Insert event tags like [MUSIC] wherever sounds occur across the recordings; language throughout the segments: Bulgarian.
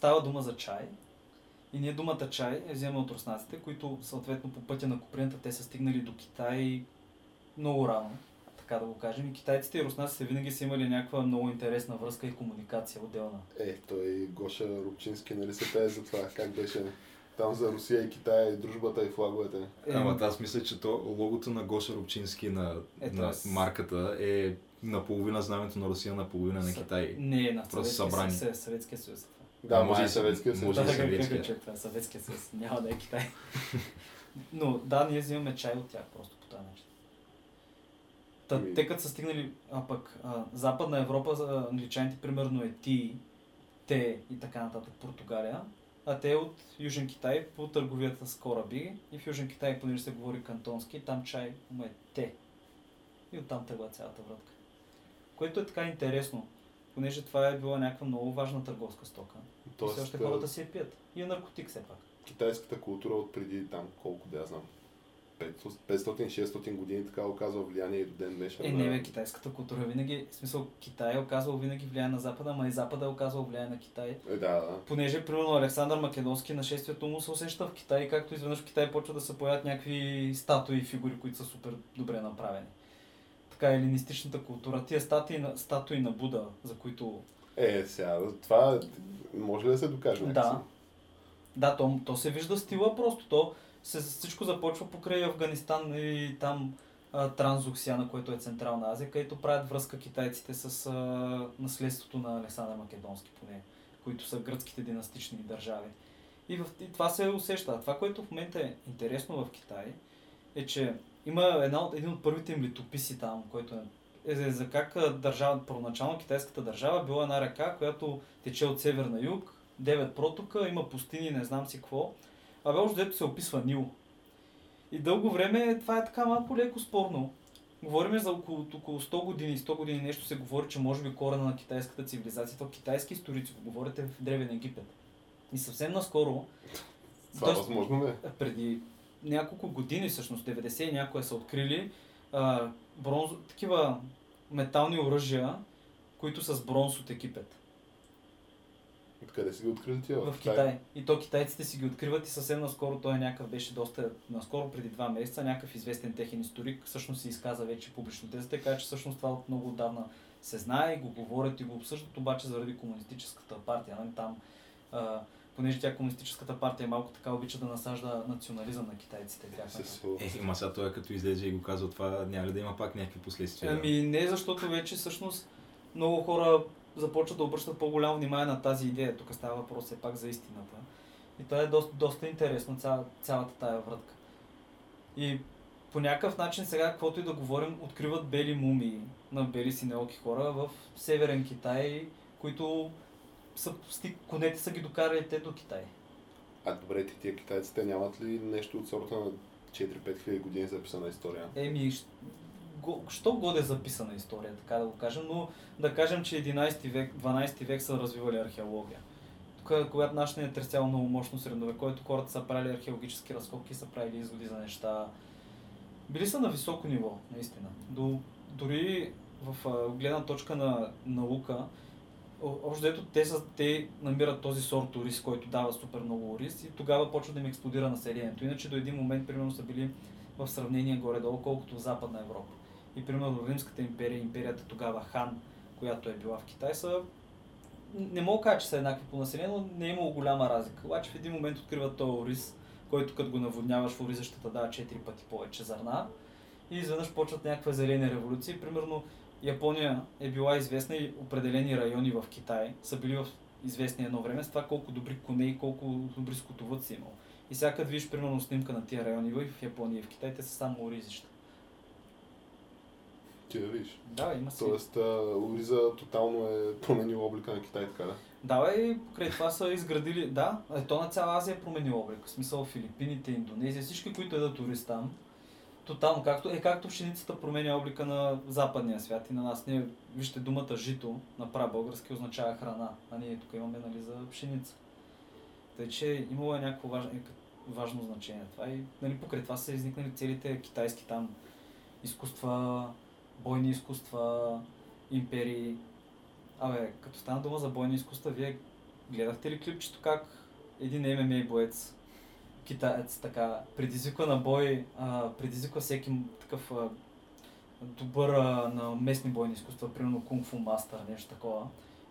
Става дума за чай. И ние думата чай я вземаме от руснаците, които съответно по пътя на Куприната те са стигнали до Китай много рано, така да го кажем. И китайците и руснаците винаги са имали някаква много интересна връзка и комуникация отделна. Е, той Гоша Рубчински, нали се пее за това, как беше там за Русия и Китай, дружбата и флаговете. Е, Ама аз мисля, че то логото на Гоша Рубчински на, Ето на аз- марката е наполовина знамето на Русия, наполовина на Китай. Не, на Просто Съветския събрани. съюз. е Съветския съюз. Да, може и Съветския съюз. може и Да, Съветския. това е Съветския съюз. Няма да е Китай. Но да, ние взимаме чай от тях просто по този начин. Та, Ами- те като са стигнали, а пък а, Западна Европа, за англичаните примерно е ти, те и така нататък Португалия, а те от Южен Китай по търговията с кораби и в Южен Китай, понеже се говори кантонски, там чай му е те. И оттам тръгва цялата вратка. Което е така интересно, понеже това е била някаква много важна търговска стока. и все Тоест, още хората си я пият. И е наркотик все пак. китайската култура от преди там, колко да я знам, 500-600 години така оказва влияние и до ден днешен. Е, не бе, китайската култура винаги, в смисъл Китай е оказвал винаги влияние на Запада, ама и Запада е оказвал влияние на Китай. Е, да, да. Понеже, примерно, Александър Македонски нашествието му се усеща в Китай, както изведнъж в Китай почва да се появят някакви статуи и фигури, които са супер добре направени. Така, елинистичната култура. Тия статуи на, статуи на Буда, за които... Е, сега, това може ли да се докаже? Да. някакси? Да, то, то се вижда стила просто. То се, всичко започва покрай Афганистан и там а, Транзуксиана, което е Централна Азия, където правят връзка китайците с а, наследството на Александър Македонски, поне, които са гръцките династични държави. И, в, и това се усеща. Това, което в момента е интересно в Китай, е, че има една от, един от първите им летописи там, който е е за- за как а, държава, първоначално китайската държава била една река, която тече от север на юг, 9 протока, има пустини, не знам си какво. Абе, още дето се описва Нил. И дълго време това е така малко леко спорно. Говорим за около, около 100 години, 100 години нещо се говори, че може би корена на китайската цивилизация, то китайски историци го говорите в Древен Египет. И съвсем наскоро, Това Тоест- възможно ли? е? преди няколко години, всъщност 90 и някоя са открили а, бронз, такива метални оръжия, които са с бронз от Египет. Откъде си ги открили тия? В Китай. И то китайците си ги откриват и съвсем наскоро той някакъв беше доста, наскоро преди два месеца, някакъв известен техен историк всъщност се изказа вече публично тезата и каза, че всъщност това от много отдавна се знае го говорят и го обсъждат, обаче заради комунистическата партия. Нали? Там, а, понеже тя комунистическата партия малко така обича да насажда национализъм на китайците. Тяхната. Е, има сега той като излезе и го казва това, няма ли да има пак някакви последствия? Ами не, защото вече всъщност много хора започват да обръщат по-голямо внимание на тази идея. Тук става въпрос все пак за истината. И това е доста, доста интересно, цяла, цялата тая вратка. И по някакъв начин сега, каквото и да говорим, откриват бели мумии на бели синелки хора в Северен Китай, които са, конете са ги докарали те до Китай. А добре, ти тия китайците нямат ли нещо от сорта на 4-5 хиляди години записана история? Еми, го, що годе записана история, така да го кажем, но да кажем, че 11 век, 12 век са развивали археология. Тук, когато нашата ни е тресяло много мощно средновековието, хората са правили археологически разкопки, са правили изводи за неща. Били са на високо ниво, наистина. До, дори в гледна точка на наука, общо дето те, са, те намират този сорт ориз, който дава супер много ориз и тогава почва да им експлодира населението. Иначе до един момент, примерно, са били в сравнение горе-долу, колкото в Западна Европа. И примерно Римската империя, империята тогава Хан, която е била в Китай, са не мога да кажа, че са еднакви по население, но не е имало голяма разлика. Обаче в един момент откриват този ориз, който като го наводняваш в ориза ще те дава 4 пъти повече зърна. И изведнъж почват някаква зелени революции. Примерно Япония е била известна и определени райони в Китай са били в известни едно време с това колко добри коне и колко добри скотовъдци имало. И сега като видиш примерно снимка на тия райони и в Япония и в Китай, те са само оризища. Ти да видиш. Да, има си. Тоест, Ориза тотално е променил облика на Китай, така да. Да, и покрай това са изградили, да, е, то на цяла Азия е променил облик. В смисъл Филипините, Индонезия, всички, които едат турист там. Тотално, както, е както пшеницата променя облика на западния свят и на нас. Ние, вижте, думата жито на прабългарски означава храна, а ние тук имаме нали, за пшеница. Тъй, че имало е някакво важно, важно значение това и нали, покрай това са изникнали целите китайски там изкуства, бойни изкуства, империи. Абе, като стана дума за бойни изкуства, вие гледахте ли клипчето как един ММА боец, китаец, така, предизвиква на бой, а, предизвиква всеки такъв а, добър а, на местни бойни изкуства, примерно Кунг Фу Мастър, нещо такова.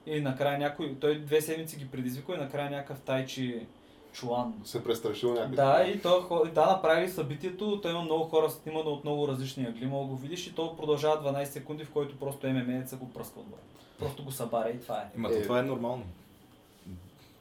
И накрая някой, той две седмици ги предизвиква и накрая някакъв тайчи чуан. Се престрашил някъде. Да, и то, да, направили събитието, той има много хора снимано от много различни ъгли, мога да го видиш и то продължава 12 секунди, в който просто ММЕ-еца го пръска отгоре. Просто го събаря и това е. Ема Е. то това е нормално.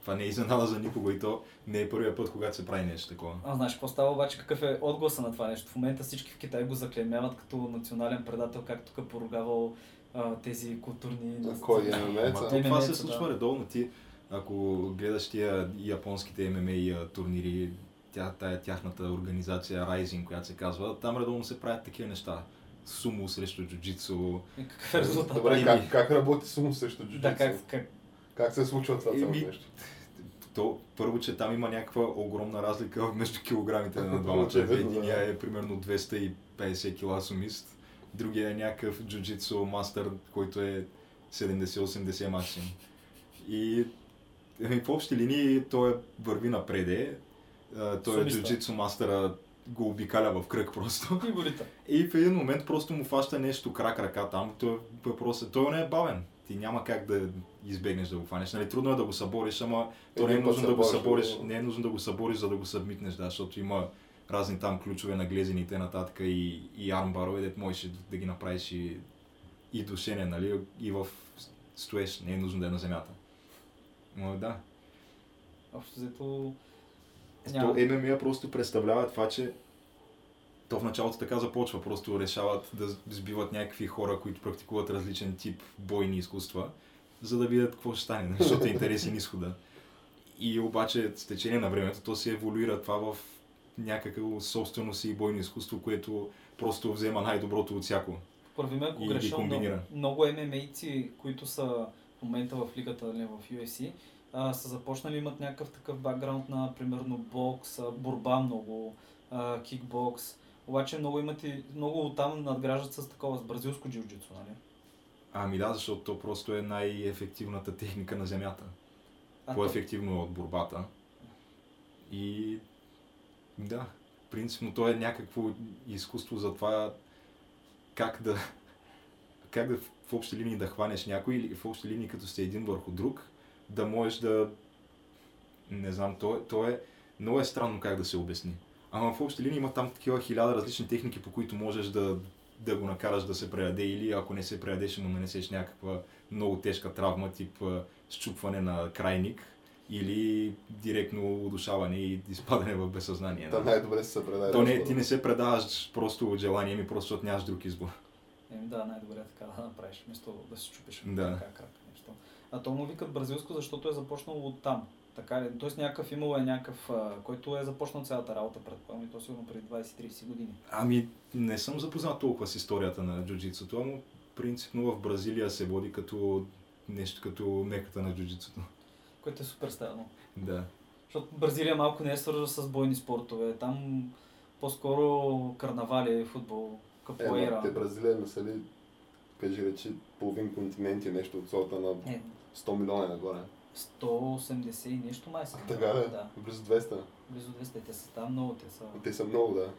Това не е изненада за никого и то не е първият път, когато се прави нещо такова. А знаеш какво става обаче, какъв е отгласа на това нещо? В момента всички в Китай го заклемяват като национален предател, както тук е поругавал а, тези културни... А кой е Ама ММА-еца? то това се случва да. редовно. Ти, ако гледаш тия японските ММА турнири, тя, тая тяхната организация Rising, която се казва, там редовно се правят такива неща. Сумо срещу джуджицу. Какъв е резултат? Добре, как, как работи сумо срещу джуджицу? Да, как, как, Как се случва това цяло Еми, нещо? То, първо, че там има някаква огромна разлика [LAUGHS] между килограмите на двамата. [LAUGHS] Единия е примерно 250 кила сумист, другия е някакъв джуджицу мастър, който е 70-80 максимум. И в общи линии той е върви напреде. Той е Сумиста. джуджицу мастъра го обикаля в кръг просто. и. [LAUGHS] И в един момент просто му фаща нещо крак ръка там. Той, въпрос е, той не е бавен. Ти няма как да избегнеш да го фанеш. Нали, трудно е да го събориш, ама то не е нужно да го събориш, не е нужно да го събориш, за да го събмитнеш, да, защото има разни там ключове на глезените нататък и, и армбарове, дето можеш да, да ги направиш и, и душене, нали, и в стоеш, не е нужно да е на земята. Но да, Общо взето... то ММА просто представлява това, че то в началото така започва, просто решават да сбиват някакви хора, които практикуват различен тип бойни изкуства, за да видят какво ще стане, нали, защото е интересен изхода. И обаче с течение на времето то се еволюира това в някакво собствено си бойно изкуство, което просто взема най-доброто от всяко. Първи ме, ако ги греша, много, много ММА-ци, които са в момента в лигата, нали, в UFC, а, са започнали, имат някакъв такъв бакграунд на, примерно, бокс, борба много, а, кикбокс. Обаче много имат и, много оттам надграждат с такова, с бразилско джиу-джитсу, нали? Ами да, защото то просто е най-ефективната техника на земята. А, по-ефективно от борбата. И да, принципно то е някакво изкуство за това как да, как да в общи линии да хванеш някой или в общи линии като сте един върху друг, да можеш да... Не знам, то, е- то е... Много е странно как да се обясни. Ама в общи линии има там такива хиляда различни техники, по които можеш да, да го накараш да се преяде или ако не се преяде, ще му нанесеш някаква много тежка травма, тип счупване на крайник или директно удушаване и изпадане в безсъзнание. Та най-добре се предаде. То не, ти не се предаваш просто от желание ми, просто защото нямаш друг избор. Еми да, най-добре е така да направиш, вместо да се чупиш Да. крак, крак, нещо. А то му викат бразилско, защото е започнало от там. Така ли? Тоест някакъв имало е някакъв, а, който е започнал цялата работа, предполагам, и то сигурно преди 20-30 години. Ами, не съм запознат толкова с историята на джуджицуто, но принципно в Бразилия се води като нещо като меката на джуджицуто. Което е супер странно. Да. Защото Бразилия малко не е свързана с бойни спортове. Там по-скоро карнавали, футбол, Е, капоейра. ма, те Бразилия не са ли, кажи речи, половин континент и нещо от сорта на Е, 100 милиона и нагоре. 180 и нещо май са. Така да, Да, близо 200. близо 200. Те са там много, те са... Те са много, да.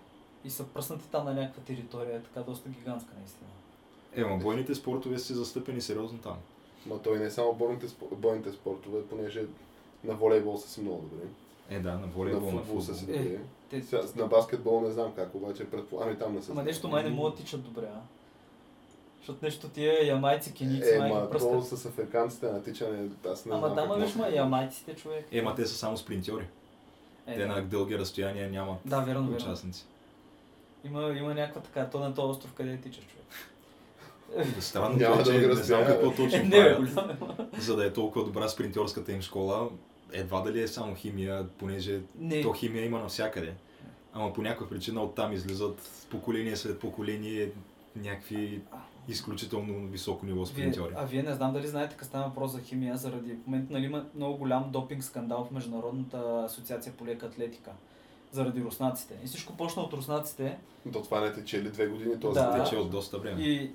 И са пръснати там на някаква територия, е така доста гигантска наистина. Е, ма бойните спортове са застъпени сериозно там. Ма той не е само бойните, бойните спортове, понеже на волейбол са си много добри. Е, да, на На волейбол, на футбол са си футбол. добри. Е, Те, Сега, на баскетбол не знам как, обаче предполагам и там не са. Ама нещо май не могат да тичат добре, а? Защото нещо тия ямайци, кеници, Е, май ма ги то пръскат. с африканците на тичане, аз не Ама знам. там какво виж ма ямайците, човек. Е, ма те са само спринтьори. Е, те да. на дълги разстояния нямат Да, верно, верно. участници. Има, има някаква така, то на този остров, къде тичаш, човек. Странно Няма е, да че ви не знам какво точно Не, бе, правят, голямо. за да е толкова добра спринтьорската им школа. Едва дали е само химия, понеже Не. то химия има навсякъде. Ама по някаква причина оттам излизат поколение след поколение някакви изключително високо ниво спринтьори. а вие не знам дали знаете къде става въпрос за химия, заради в момента нали, има много голям допинг скандал в Международната асоциация по лека атлетика. Заради руснаците. И всичко почна от руснаците То това не тече ли две години този Да. Тече от доста време. и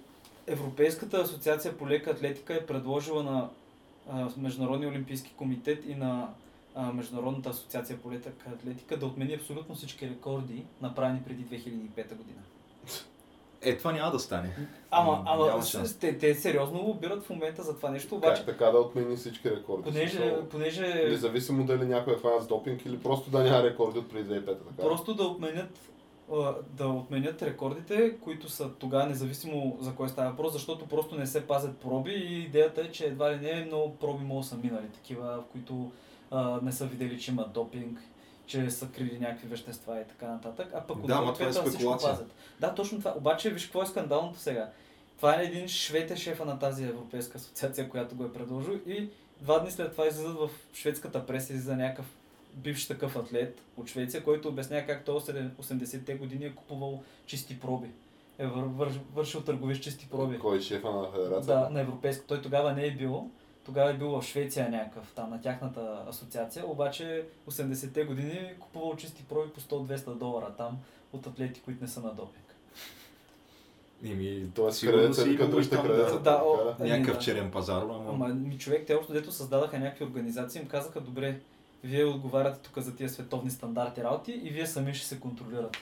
Европейската асоциация по лека атлетика е предложила на а, Международния олимпийски комитет и на а, Международната асоциация по лека атлетика да отмени абсолютно всички рекорди, направени преди 2005 година. Е, това няма да стане. Ама, ама няма с- шанс. те, те сериозно лобират в момента за това нещо, обаче, Как така да отмени всички рекорди? понеже, Смисъл, понеже Независимо дали някой е хванат с допинг или просто да няма рекорди от преди 2005 така. Просто да отменят, да отменят рекордите, които са тогава независимо за кой става въпрос, защото просто не се пазят проби и идеята е, че едва ли не много проби могат са минали, такива, в които а, не са видели, че има допинг, че са крили някакви вещества и така нататък. А пък от Да, друга това е спекулация. Да, точно това. Обаче виж какво е скандалното сега. Това е един швед е шефа на тази европейска асоциация, която го е предложил и два дни след това излизат в шведската преса излиза някакъв бивш такъв атлет от Швеция, който обяснява как той 80-те години е купувал чисти проби. Е вър, вър, вършил търговия с чисти проби. Кой е шефа на федерацията? Да, на европейско. Той тогава не е бил. Тогава е бил в Швеция някакъв, там на тяхната асоциация, обаче 80-те години е купувал чисти проби по 100-200 долара там от атлети, които не са на допинг. Еми, Тоест, сигурно крадеца си дръжте там, крадеца. да, о. Ами, някакъв да. черен пазар, ама... Ама ми човек, те общо дето създадаха някакви организации, им казаха, добре, вие отговаряте тук за тия световни стандарти работи и вие сами ще се контролирате.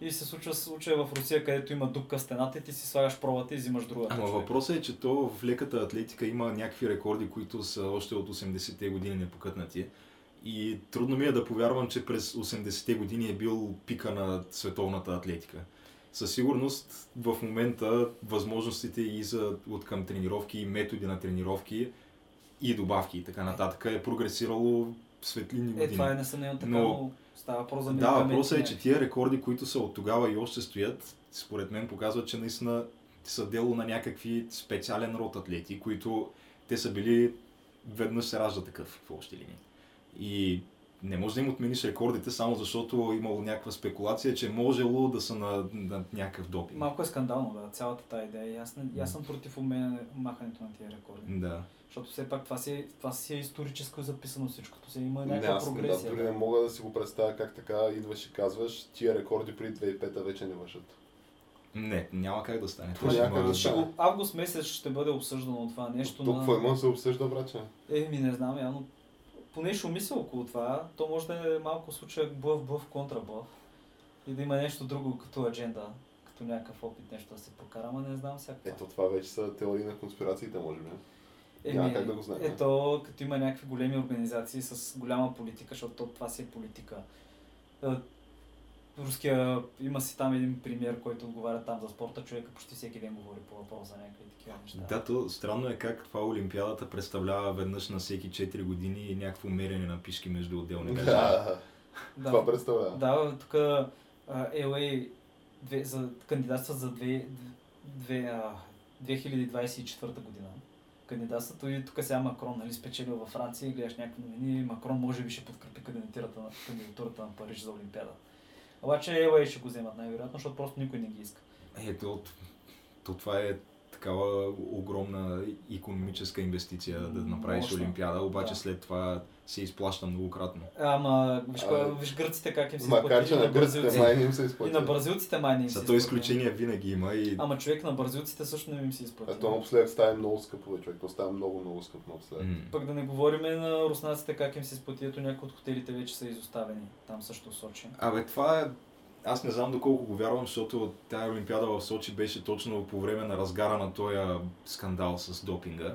И се случва случая в Русия, където има дупка в стената и ти си слагаш пробата и взимаш другата. Ама въпросът е, че то в леката атлетика има някакви рекорди, които са още от 80-те години непокътнати. И трудно ми е да повярвам, че през 80-те години е бил пика на световната атлетика. Със сигурност в момента възможностите и за от към тренировки, и методи на тренировки, и добавки и така нататък е прогресирало в светлини Е, години. това е несъмнено така, Но- но, става въпрос за Да, въпросът е, че тия рекорди, които са от тогава и още стоят, според мен показват, че наистина са дело на някакви специален род атлети, които те са били веднъж се ражда такъв в общи линии. И не може да им отмениш рекордите, само защото е имало някаква спекулация, че можело да са на, на някакъв допинг. Малко е скандално, да, цялата тази идея. Аз, аз съм против махането на тия рекорди. Да. Защото все пак това си, е- това си е историческо записано всичкото. Си има Не, някаква аз да, прогресия. дори не мога да си го представя как така идваш и казваш, тия рекорди преди 2005 вече не вършат. Не, няма как да стане. Това ще някак има- да стане. август месец ще бъде обсъждано това нещо. Толкова на... има да се обсъжда, браче. Еми, не знам, явно. Поне ще умисля около това. То може да е малко случая блъв, блъв, контра блъв. И да има нещо друго като адженда, като някакъв опит, нещо да се прокара, ама не знам всяко. Ето това вече са теории на конспирациите, може би. Няма как да го знаем. Ето, като има някакви големи организации с голяма политика, защото то- това си е политика. Е, Руския, има си там един премьер, който отговаря там за спорта, човека почти всеки ден говори по въпрос за някакви такива неща. Да, то странно е как това Олимпиадата представлява веднъж на всеки 4 години и някакво мерене на пишки между отделни държави. Да, [LAUGHS] да. това представлява. Да, тук LA две, за, кандидатстват за две, две, а, 2024 година. Кандидатството и тук сега Макрон нали, спечелил във Франция и гледаш някакви новини. Макрон може би ще подкрепи кандидатурата на, кандидатурата на Париж за Олимпиада. Обаче LA ще го вземат най-вероятно, защото просто никой не ги иска. Ето, то това е такава огромна економическа инвестиция да направиш мощно. Олимпиада, обаче Да. след това се изплаща многократно. Ама виж, А, кой, виж гърците как им се Макар, че изплатили, на на гърците май не им се И изплати. на бразилците май не им се За то изключение винаги има и Ама човек на бразилците също не им се изплати. А то напоследък става много скъпо, човек. То става много, много скъпо напоследък. Пък да не говориме на руснаците как им се изплати, ето някои от хотелите вече са изоставени. Там също в Сочи. Абе, това е... Аз не знам доколко го вярвам, защото тая Олимпиада в Сочи беше точно по време на разгара на този скандал с допинга,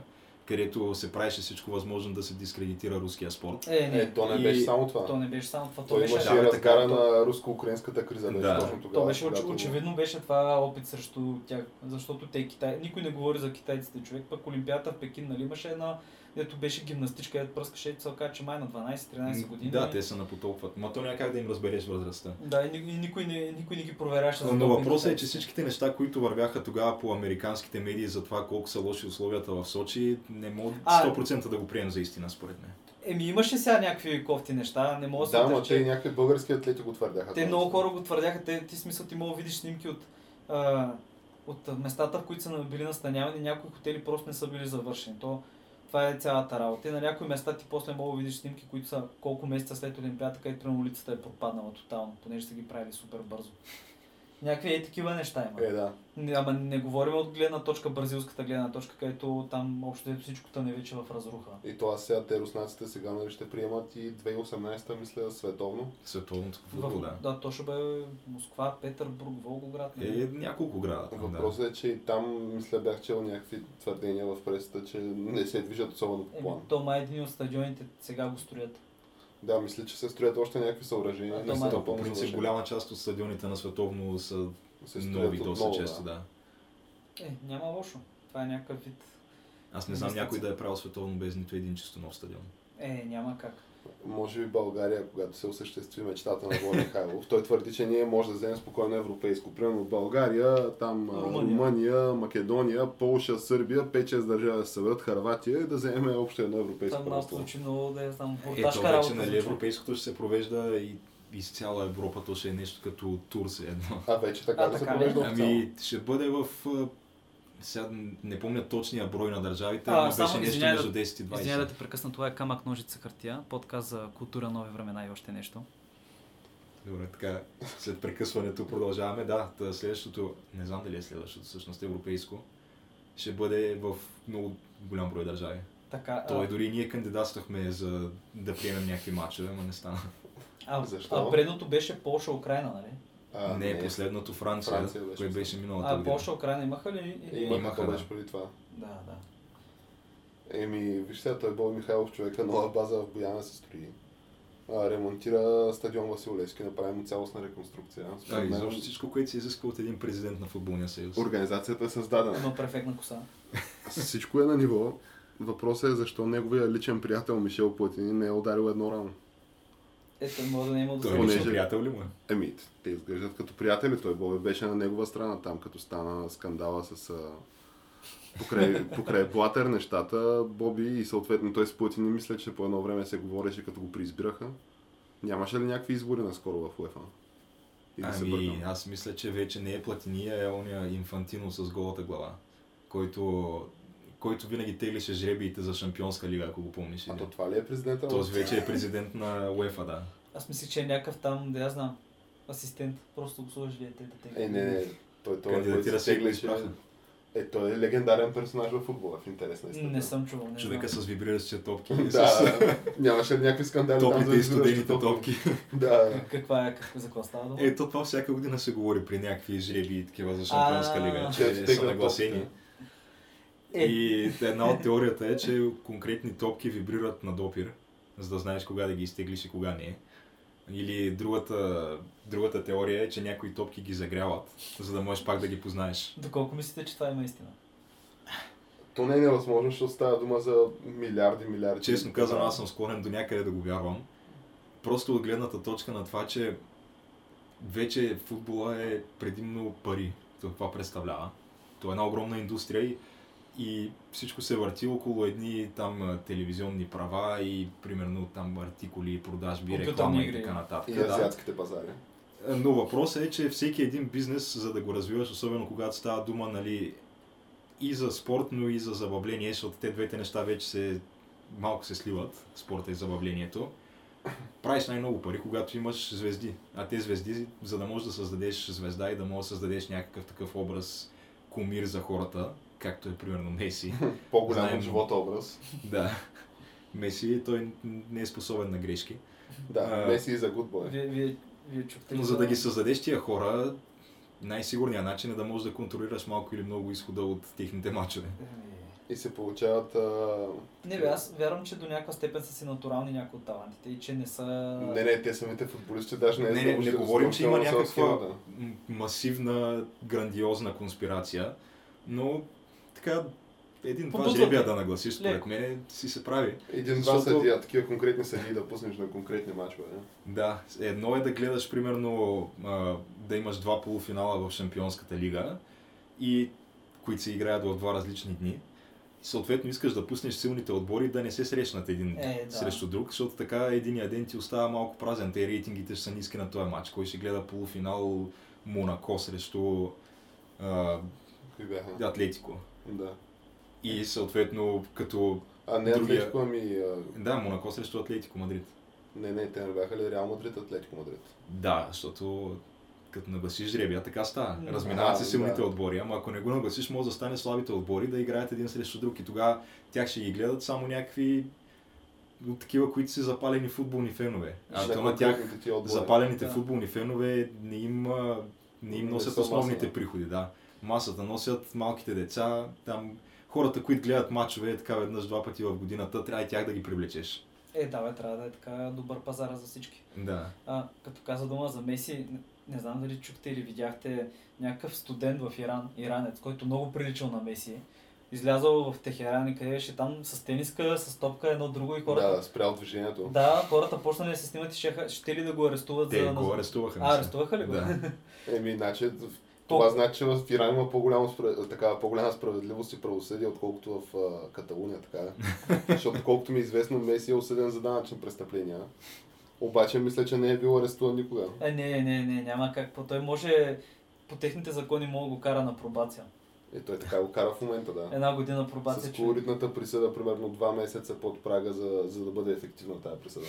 където се правеше всичко възможно да се дискредитира руския спорт. Е, не, Е, то не И- беше само това. то не беше само това. То Той беше, Да, разгара така, на руско-украинската криза, беше Да. точно тогава. то беше оч, когато- очевидно беше това опит срещу тях, защото те Китай, никой не говори за китайците човек, пък Олимпиада в Пекин нали, имаше една дето беше гимнастичка, ето пръскаше и целка, че май на 12-13 години. Да, те се напотолкват. Ма то няма как да им разбереш възрастта. Да, и, и никой, не, никой не ги проверяше. за Но допинг въпросът е, че всичките неща, които вървяха тогава по американските медии за това колко са лоши условията в Сочи, не мога А. 100% да го приемем за истина, според мен. Еми имаше сега някакви кофти неща, не мога да се Да, ма те и някакви български атлети го твърдяха. Те много хора го твърдяха, те, ти смисъл ти мога да видиш снимки от, а, от местата, в които са на- били настанявани, някои хотели просто не са били завършени. То, това е цялата работа. И на някои места ти после мога да видиш снимки, които са колко месеца след Олимпиада, където на улицата е пропаднала тотално, понеже са ги правили супер бързо. Някакви е такива неща има. Е, да. Не, ама не говорим от гледна точка, бразилската гледна точка, където там общо дето всичко тъне вече в разруха. И това сега те руснаците сега нали, ще приемат и 2018 мисля световно. Световното футбол, да. да, то ще бъде Москва, Петърбург, Волгоград. не Е, няколко града. там, да. Въпросът е, че и там мисля бях чел някакви твърдения в пресата, че не се движат особено по план. то май един от стадионите сега го строят. Да, мисля, че се строят още някакви съоръжения. А, не то са май- То, по принцип, голяма част от стадионите на световно са се нови доста отново, често, да. Е, няма лошо. Това е някакъв вид. Аз не знам някой да е правил световно без нито един чисто нов стадион. Е, няма как. Може би България, когато се осъществи мечтата на Владимир Михайлов, той твърди, че ние може да вземем спокойно европейско. Примерно България, там Румъния. Румъния, Македония, Полша, Сърбия, 5-6 държави се съберат, Харватия и да вземем общо едно европейско Там малко първенство. звучи много да я знам. Ето вече, нали, европейското ще се провежда и из цяла Европа, то ще е нещо като тур се едно. А вече така А, да се така ли? провежда. Ами, ще бъде в... Сега не помня точния брой на държавите, А, но само беше нещо между да- 10 и 20. Извинявай да те прекъсна, това е камък, ножица, хартия. Подкаст за култура, нови времена и още нещо. Добре, така, след прекъсването продължаваме. Да, следващото, не знам дали е следващото, всъщност европейско, ще бъде в много голям брой държави. Така, Той а, дори ние кандидатствахме за да приемем някакви матчове, но не стана. а, Защо? а предното беше Полша, Украина, нали? А, не, последното Франция, Франция беше кое беше миналата А, година. Полша, Украина имаха ли? Или... Имаха, Имаха, да. беше преди това. Да, да. Еми, виж сега, той Бой Михайлов, човека, нова база в Бояна се строи. А, ремонтира стадион Васил Левски, направи му цялостна реконструкция. Да, мен, изобщо всичко, което се изисква от един президент на футболния съюз. Организацията е създадена. Има префектна коса. [LAUGHS] Всичко е на ниво. Въпросът е защо неговия личен приятел Мишел Платини не е ударил едно рамо. Ето, може да не има е Понеже- приятел ли му е? Еми, те изглеждат като приятели. Той Бобе беше на негова страна там, като стана скандала с... А... Покрай, покрай нещата, Боби и съответно той с Платини мисля, че по едно време се говореше като го преизбираха. Нямаше ли някакви избори наскоро в УЕФА? Ами, аз мисля, че вече не е Платиния, е ония инфантино с голата глава, който, който винаги теглише жребиите за шампионска лига, ако го помниш. А или? то това ли е президента? на- Този вече е президент на УЕФА, да. Аз мисля, че е някакъв там, да я знам, асистент. Просто го сложиш вие тега. Е, не, не. Той, той, Кандидатира който се теглеше-. Е, той е легендарен персонаж в футбола, в интерес на истината. Не съм чувал. Не Човека знам. с вибриращите топки. [LAUGHS] Да, с нямаше някакви скандали за и студените топки. Да, Каква е, какво, за какво става дума? Ето това всяка година се говори при някакви жреби и такива за шампионска лига, че са нагласени. Е, И една от теорията е, че конкретни топки вибрират на допир, за да знаеш кога да ги изтеглиш и кога не. Или другата, другата теория е, че някои топки ги загряват, за да можеш пак да ги познаеш. доколко мислите, че това има истина? То не е невъзможно, защото става дума за милиарди, милиарди. Честно казано, аз съм склонен до някъде да го вярвам. Просто от гледната точка на това, че вече футбола е предимно пари. Това представлява. То е една огромна индустрия и, и всичко се върти около едни там телевизионни права и примерно там артикули, продажби, реклама и така нататък. И азиатските пазари. Но въпросът е, че всеки един бизнес, за да го развиваш, особено когато става дума нали, и за спорт, но и за забавление, защото те двете неща вече се малко се сливат, спорта и забавлението. Правиш най-много пари, когато имаш звезди. А те звезди, за да можеш да създадеш звезда и да можеш да създадеш някакъв такъв образ, кумир за хората, както е примерно Меси. [LAUGHS] По-голям Знаем. от живота образ. да. Меси, той не е способен на грешки. Да, А, Меси и за Good Boy. Вие, вие, вие чухте Но за да ги създадеш тия хора, най-сигурният начин е да можеш да контролираш малко или много изхода от техните мачове. И се получават... А... Не бе, аз вярвам, че до някаква степен са си натурални някои от талантите и че не са... Не, не, те самите футболисти даже не е Не, не, не говорим, че има някаква масивна, грандиозна конспирация, но така един-два жребия да нагласиш, според Леко. мен си се прави. Един-два Защото- съдия, такива конкретни съдии да пуснеш на конкретни мачове. Не? Да, едно е да гледаш, примерно, а, да имаш два полуфинала в Шампионската лига, и които се играят в два различни дни. И съответно искаш да пуснеш силните отбори да не се срещнат един Е, да. срещу друг, защото така единия ден ти остава малко празен. Те рейтингите ще са ниски на този матч. Кой ще гледа полуфинал Монако срещу а? Атлетико. Да. И съответно като... А не Другия- Атлетико, ами... А... Да, Монако срещу Атлетико Мадрид. Не, не, те не бяха ли Реал Мадрид, Атлетико Мадрид? Да, защото като нагласиш жребия, така става. Разминават се силните да. отбори, ама ако не го нагласиш, може да стане слабите отбори да играят един срещу друг и тогава тях ще ги гледат само някакви от такива, които са запалени футболни фенове. А то на тях запалените Да. футболни фенове не им, не им Не носят са основните приходи. Да. Масата носят малките деца, там хората, които гледат матчове така веднъж два пъти в годината, трябва и тях да ги привлечеш. Е, да, бе, трябва да е така добър пазар за всички. Да. А, като каза дума за Меси, не, не знам дали чухте или видяхте някакъв студент в Иран, иранец, който много приличал на Меси. Излязъл в Техеран и къде беше там с тениска, с топка, едно друго и хората. Да, спрял движението. Да, хората почнали да се снимат и ще, ще ли да го арестуват Те за... го арестуваха. А, арестуваха ли го? Да. [LAUGHS] Еми, значи, това значи, че в Иран има по-голяма, такава, по-голяма справедливост и правосъдие, отколкото в а, Каталуния, така е. [LAUGHS] Защото колкото ми е известно, Меси е осъден за данъчни престъпления. Обаче мисля, че не е бил арестуван никога. Е, не, не, не, няма как. По той може, по техните закони мога да го кара на пробация. И той така го кара в момента, да. Една година пробация. С колоритната присъда, примерно два месеца под прага, за, за да бъде ефективна тази присъда.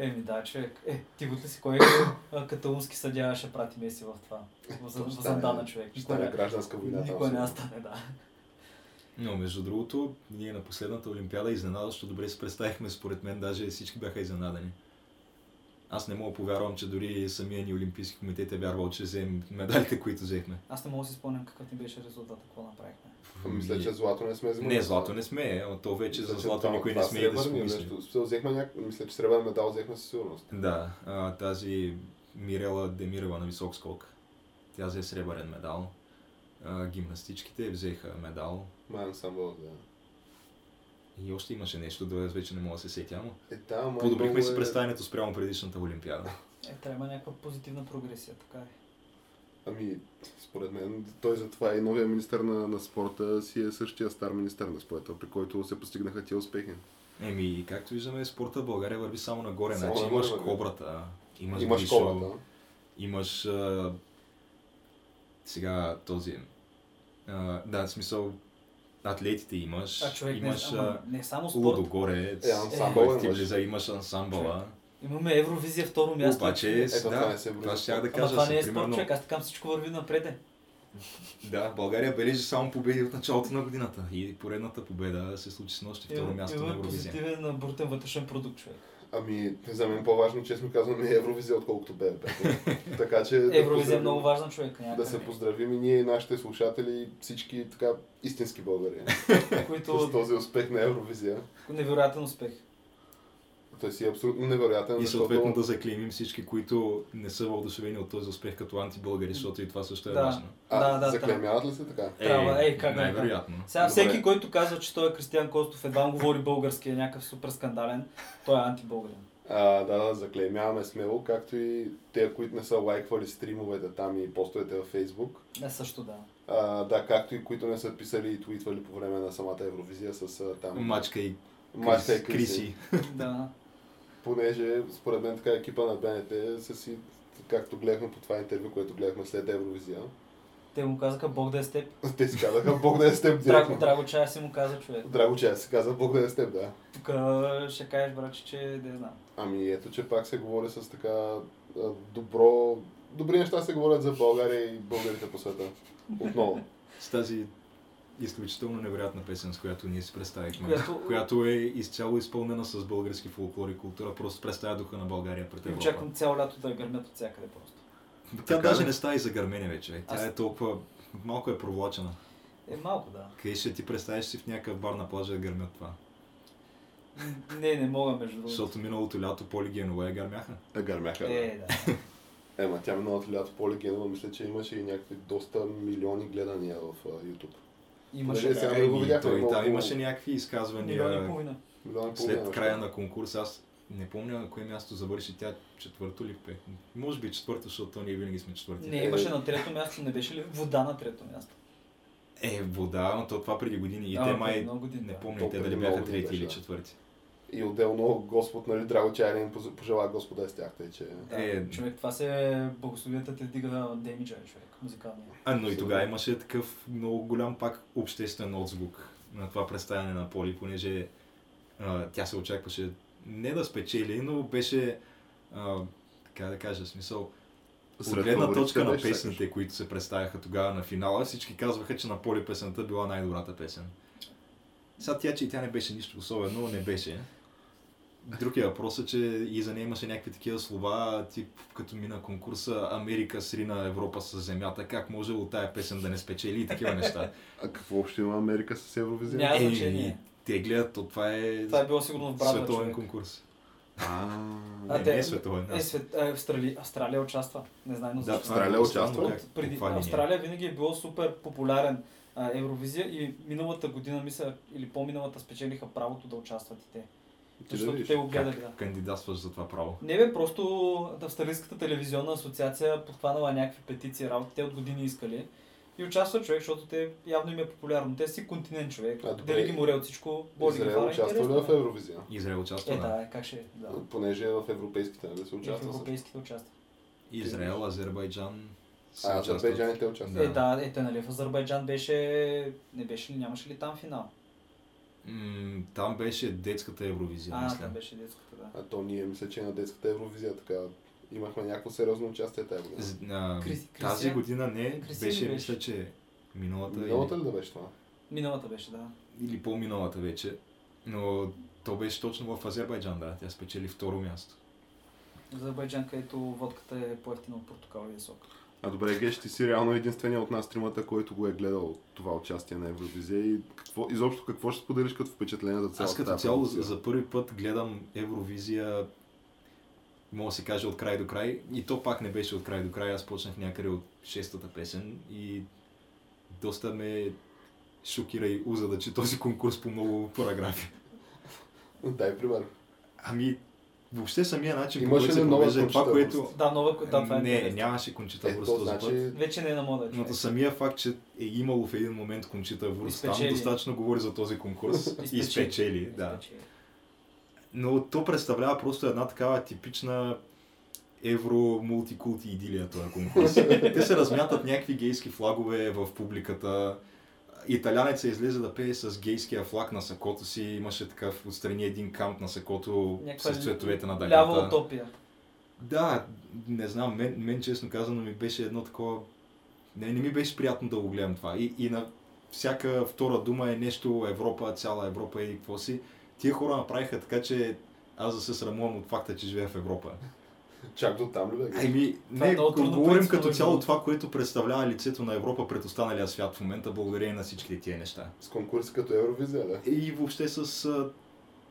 Еми да, човек. Е, ти го ли си кой каталунски съдия ще прати Меси в това? В, в Ще Зандана, стане- човек. Ще Никой, стане не- гражданска война. никой сигурно. стане, да. Но между другото, ние на последната Олимпиада изненадващо добре се представихме, според мен даже всички бяха изненадани. Аз не мога да повярвам, че дори самия ни Олимпийски комитет е вярвал, че вземем медалите, които взехме. Аз не мога да си спомням какъв ни беше резултат, какво направихме. Мисля, че злато не сме вземали. Не, злато не сме, но то вече Мисля, за злато това- никой не това да си сребърни помисли. нещо. Все Взехме няк... Мисля, че сребърен медал взехме със сигурност. Да, а, тази Мирела Демирова на висок скок, тя взе сребърен медал. А, гимнастичките взеха медал. Май Самбъл, да. И още имаше нещо, да вече не мога да се сетя, ама Е, да, подобрихме си е- представянето спрямо предишната Олимпиада. Е, трябва някаква позитивна прогресия, така е. Ами, според мен, той затова и новия министър на, на спорта си е същия стар министър на спорта, при който се постигнаха тия успехи. Еми, както виждаме, спорта в България върви само нагоре. Само значи нагоре имаш върви. кобрата, имаш, Имаш Гришо, колата. имаш а, сега този... А, да, в смисъл, атлетите имаш, А човек имаш не, а, ама, не само спорт. Горец, Е, ансамбъл който ти имаш. влиза, имаш ансамбъла. Имаме Евровизия второ място. Обаче, това да, не се това ще да Ама кажа. това са, не е спорт, примерно, човек. Аз така всичко върви напред. е. Да, България бележи само победи от началото на годината. И поредната победа се случи с нощи второ място на Евровизия. позитивен брутен вътрешен продукт, човек. Ами, за мен по-важно, честно казвам, е Евровизия, отколкото БВП. [LAUGHS] така че... да Евровизия е поздравим- много важна, човек. Да някъде. се поздравим и ние, и нашите слушатели, всички така истински българи. [LAUGHS] с Които този успех на Евровизия. невероятен успех. Той си е абсолютно невероятен, И съответно защото... да заклеймим всички, които не са въодушевени от този успех като антибългари, защото и това също е Да. важно. А, Да, да, заклемяват ли се така? Трябва, ей, как да не. Най-вероятно. Сега Добре. всеки, който казва, че той е Кристиян Костов, едва говори български, е някакъв супер скандален, той е антибългарин. А, да, да, заклеймяваме смело, както и те, които не са лайквали стримовете там и постовете във Фейсбук. Не също да. А, да, както и които не са писали и твитвали по време на самата Евровизия с а, там... Мачка и Мачка и Крис- Криси. да. Понеже, според мен, така екипа на БНТ са си, както гледахме по това интервю, което гледахме след Евровизия, Те му казаха Бог да е с теб. [LAUGHS] те си казаха Бог да е с теб Драго. Драго Чая си му каза човек. Драго, че аз си каза Бог да е с теб, да. Тук ще кажеш, браче, че не знам. Ами ето, че пак се говори с така добро... Добри неща се говорят за България и българите по света. Отново. С тази изключително невероятна песен, с която ние си представихме, Която- която е изцяло изпълнена с български фолклор и култура, просто представя духа на България пред И Европа. очаквам цяло лято да гърмят от всякъде просто. Тя Така даже не става и за гърмене вече. Тя Аз- е толкова... Малко е провлачена. Е, малко да. Къде ще ти представиш си в някакъв бар на плажа да гърмят това? Не, не мога между другото. Защото миналото лято Поли Генова я гърмяха. Е, гърмяха. да. Е, да. Ема, тя миналото лято по легенова, мисля, че имаше и някакви доста милиони гледания в YouTube. Имаше Понеже сега го видяхме той, хубаво. имаше някакви изказвания след края да. на конкурса. Аз не помня на кое място завърши тя четвърто ли пе. Може би четвърто, защото ние винаги сме четвърти. Не, имаше на трето място, не беше ли вода на трето място? Е, вода, но то това преди години. И А, те май години, не да. помня те дали бяха трети или да. четвърти. И отделно Господ, нали, драго чай им пожела Господа с тях, тъй че... Да, Е, човек, това се богословията те дига на демиджа, човек, музикалния. А, но и тогава имаше такъв много голям пак обществен отзвук на това представяне на Поли, понеже а, тя се очакваше не да спечели, но беше, а, така да кажа, смисъл, от гледна точка на песните, сякаш. които се представяха тогава на финала, всички казваха, че на Поли песента била най-добрата песен. Сега тя, че и тя не беше нищо особено, не беше. Другия въпрос е, че и за нея имаше някакви такива слова, тип като мина конкурса Америка срина Европа с земята, как може от тая песен да не спечели и такива неща. [LAUGHS] А какво общо има Америка с Евровизия? Няма Е, значение. те гледат, то това е, Това е било сигурно в световен човек. конкурс. А, А, не, те- не е световен. Е, свет, а, Австрали... Австралия участва. Не знам Да, защо. това е Австралия участва? От преди, каква линия? Австралия винаги е било супер популярен а, Евровизия и миналата година, мисля, или по-миналата спечелиха правото да участват и те. Ти да Защото видиш. те го гледали, Как да. кандидатстваш за това право? Не бе, просто Австралийската телевизионна асоциация подхванала някакви петиции, работи, те от години искали. И участва човек, защото те явно им е популярно. Те си континент човек. А, добре. Дали ги море от всичко, боли ги Израел фара. участва ли в е. Евровизия? Израел участва, Е, да. да, как ще е, да. Понеже в европейските нали се в участва. също. европейските участва. Израел, Азербайджан. А, участват. Азербайджан и те участват. Да. Е, да, ето нали в Азербайджан беше... Не беше ли, нямаше ли там финал? М, там беше детската Евровизия, А, мисля. там беше детската, да. А то ние мисля, че на детската Евровизия така имахме някакво сериозно участие тази година. З- а, Криси- тази година не, беше, беше? мисля, че миналата, Миналата ли да беше това? Миналата беше, да. или, или по-миналата вече. Но то беше точно в Азербайджан, да. Тя спечели второ място. Азербайджан, където водката е по-ефтина от портокаловия сок. А добре, Геш, ти си реално единствения от нас тримата, който го е гледал това участие на Евровизия и какво, изобщо какво ще споделиш като впечатление за цялата Аз като тази цяло за, за първи път гледам Евровизия, мога да се каже от край до край. И то пак не беше от край до край. Аз почнах някъде от шестата песен и доста ме шокира и узадачи този конкурс по много параграфи. Дай пример. Ами, въобще самия начин, по който се нова провежда това, което... Да, нова, да, това е не, нямаше кончита Ето, връст този значи, път. Вече не е на мода, Но човек. то самия факт, че е имало в един момент кончита връст, там достатъчно говори за този конкурс [LAUGHS] И спечели. Да. Но то представлява просто една такава типична евро мултикулти идилия този конкурс. [LAUGHS] Те се размятат някакви гейски флагове в публиката. Италянец се излезе да пее с гейския флаг на сакото си. Имаше такъв отстрани един камп на сакото Някаква с цветовете на Лява дъгата. утопия. Да, не знам, мен, мен честно казано ми беше едно такова... Не, не ми беше приятно да го гледам това. И, и на всяка втора дума е нещо Европа, цяла Европа и какво си. Тия хора направиха така, че аз да се срамувам от факта, че живея в Европа. Чак до там ли бе? Геш? Ами, Това е не, го трудно говорим като да цяло това, което представлява лицето на Европа пред останалия свят в момента, благодарение на всичките тия неща. С конкурси като Евровизия, ли? И въобще с а,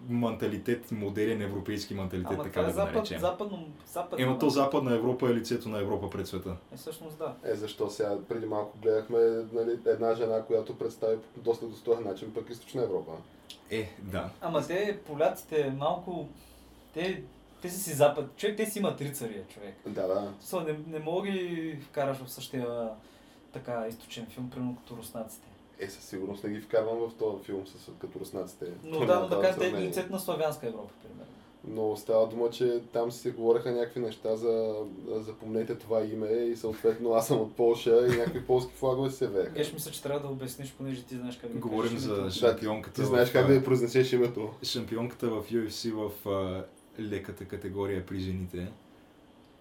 менталитет, модерен европейски менталитет, Ама така това да е го запад, наречем. западно, западно. Ема то Западна Европа е лицето на Европа пред света. Е, всъщност да. Е, защо сега преди малко гледахме нали, една жена, която представи по доста достоен начин пък източна Европа. Е, да. Ама те, поляците, малко... Те, те са си запад. Човек, те си имат рицария, човек. Да, да. So, не, не мога ги вкараш в същия така източен филм, примерно като руснаците. Е, със сигурност не ги вкарвам в този филм с, като руснаците. Но да, но да кажете лицето на славянска Европа, примерно. Но става дума, че там си се говореха някакви неща за запомнете това име и съответно аз съм от Полша и някакви полски флагове се вееха. Геш, мисля, че трябва да обясниш, понеже ти знаеш как да Говорим за шампионката. Ти знаеш как да я произнесеш името. Шампионката в UFC в леката категория при жените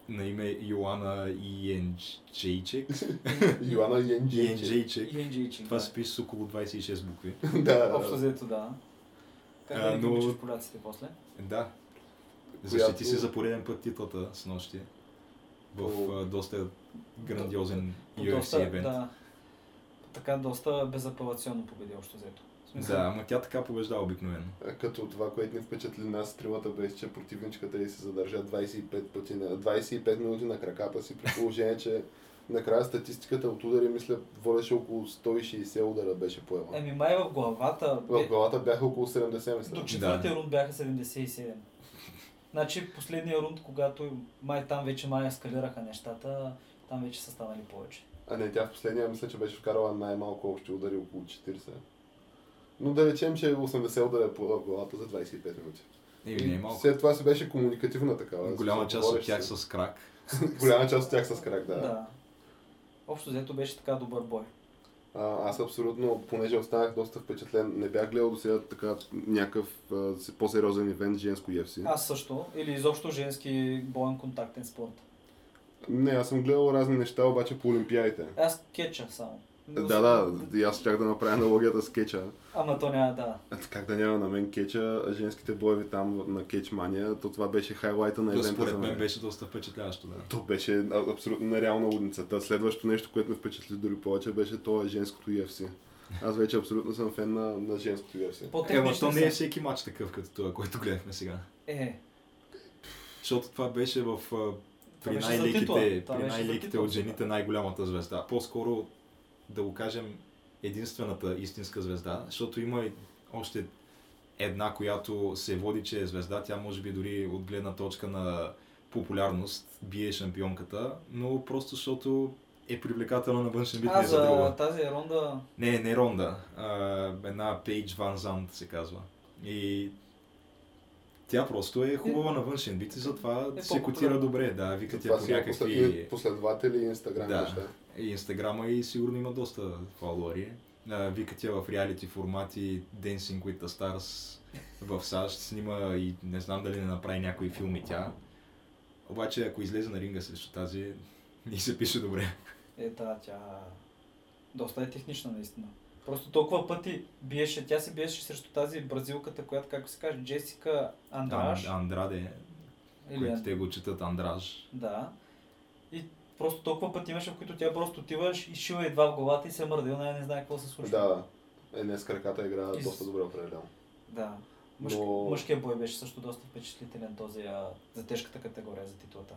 на име Йоана Янджи. Иенджейчек. Иенджийчик, Това се пише с около 26 букви. [LAUGHS] Да, Общо взето, да. Как А, да но- обичаш поляците после? Да. Защити Която- си за пореден път титлата с нощи. В доста грандиозен UFC евент. Да. Така доста безапелационно победи общо взето. Смисъл, Да, ама тя така побеждава обикновено. А Като това, което ни впечатли нас тримата беше, че противничката й се задържа 25, пъти на, 25 минути на краката си, при положение, че Накрая статистиката от удари, мисля, водеше около 160 удара беше поема. Еми май в главата... В главата бяха около 70 мисля. До четвъртия рунд бяха 77. Значи последния рунд, когато май там вече май ескалираха нещата, там вече са станали повече. А не, тя в последния мисля, че беше вкарала най-малко общи удари около 40. Но да речем, че 80 удара е в главата за 25 минути. И, не е малко. След това си беше комуникативна такава. Голяма част от тях с... с крак. [LAUGHS] Голяма част от тях с крак, да. да. Общо взето беше така добър бой. А, аз абсолютно, понеже останах доста впечатлен, не бях гледал до сега така някакъв а, по-сериозен ивент женско UFC. Аз също. Или изобщо женски боен контактен спорт. Не, аз съм гледал разни неща, обаче по олимпиадите. Аз кетча само. Да, да, и аз щях да направя аналогията с кеча. Ама то няма, да. Как да няма на мен кеча, женските боеви там на Кетч Мания, то това беше хайлайта на евента според мен беше доста впечатляващо, да. То беше абсолютно нереална лудницата. Следващото нещо, което ме впечатли дори повече, беше това женското UFC. Аз вече абсолютно съм фен на, на женското UFC. Е, но то не е всеки матч такъв, като това, който гледахме сега. Е. Защото това беше в при най-леките, при най-леките от жените най-голямата звезда. По-скоро да го кажем, единствената истинска звезда, защото има и още една, която се води, че е звезда. Тя може би дори от гледна точка на популярност бие шампионката, но просто защото е привлекателна на външен вид, а, не за друга. тази е ронда? Не, не ронда. А, една Пейдж Ван Зант се казва. И тя просто е хубава е, на външен вид и затова е се котира добре. Да, викат я по някакви... Последователи и инстаграм да. неща Инстаграма и сигурно има доста фолуари. Викат я в реалити формати Dancing with the Stars в САЩ, снима и не знам дали не направи някои филми тя. Обаче ако излезе на ринга срещу тази, ни се пише добре. Е, да, тя доста е технична наистина. Просто толкова пъти биеше, тя се биеше срещу тази бразилката, която, както се каже, Джесика Андраш. Ан, Андраде, Или... които те го четат Андраж. Да. Просто толкова пъти имаше, в които тя просто отиваш и шива едва в главата и се мърда, и не знае какво се случва. Да, е, днес краката игра и... доста добре определено. Да. Мъж... Но... Мъжкият бой беше също доста впечатлителен този а, за тежката категория за титлата.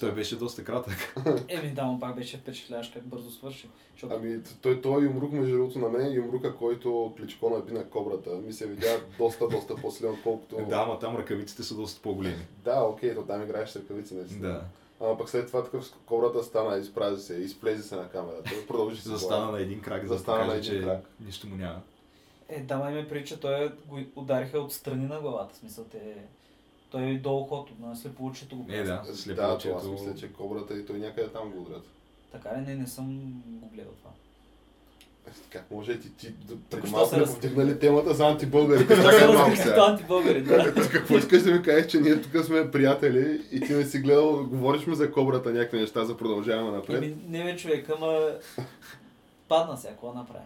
Той беше доста кратък. [LAUGHS] Еми да, но пак беше впечатляващ как бързо свърши. Защото... Ами той, той юмрук между другото на мен, юмрука, който Кличко наби на кобрата, ми се видя доста, доста по-силен, отколкото... Да, ама там ръкавиците са доста по-големи. Да, окей, то там играеш с ръкавици, наистина. Да. Ама пък след това такъв кобрата стана, изпрази се, изплези се на камерата, продължи се. Застана на един крак, за да стана на един че крак. нищо му няма. Е, да, ме ме прича, той го удариха от страни на главата, смисъл те... Той е до ухото, на слепоочието го Е, да, слепоочието. Да, това аз мисля, че кобрата и той някъде там го удрят. Така ли? Не, не съм го гледал това. Как може ти, ти преди малко сме повдигнали темата за антибългарите? Чакай малко сега. антибългари, да. Какво искаш да ми кажеш, че ние тук сме приятели и ти не си гледал, говориш ми за кобрата някакви неща, за продължаваме напред? Еми, не бе човек, ама падна сега, какво направя?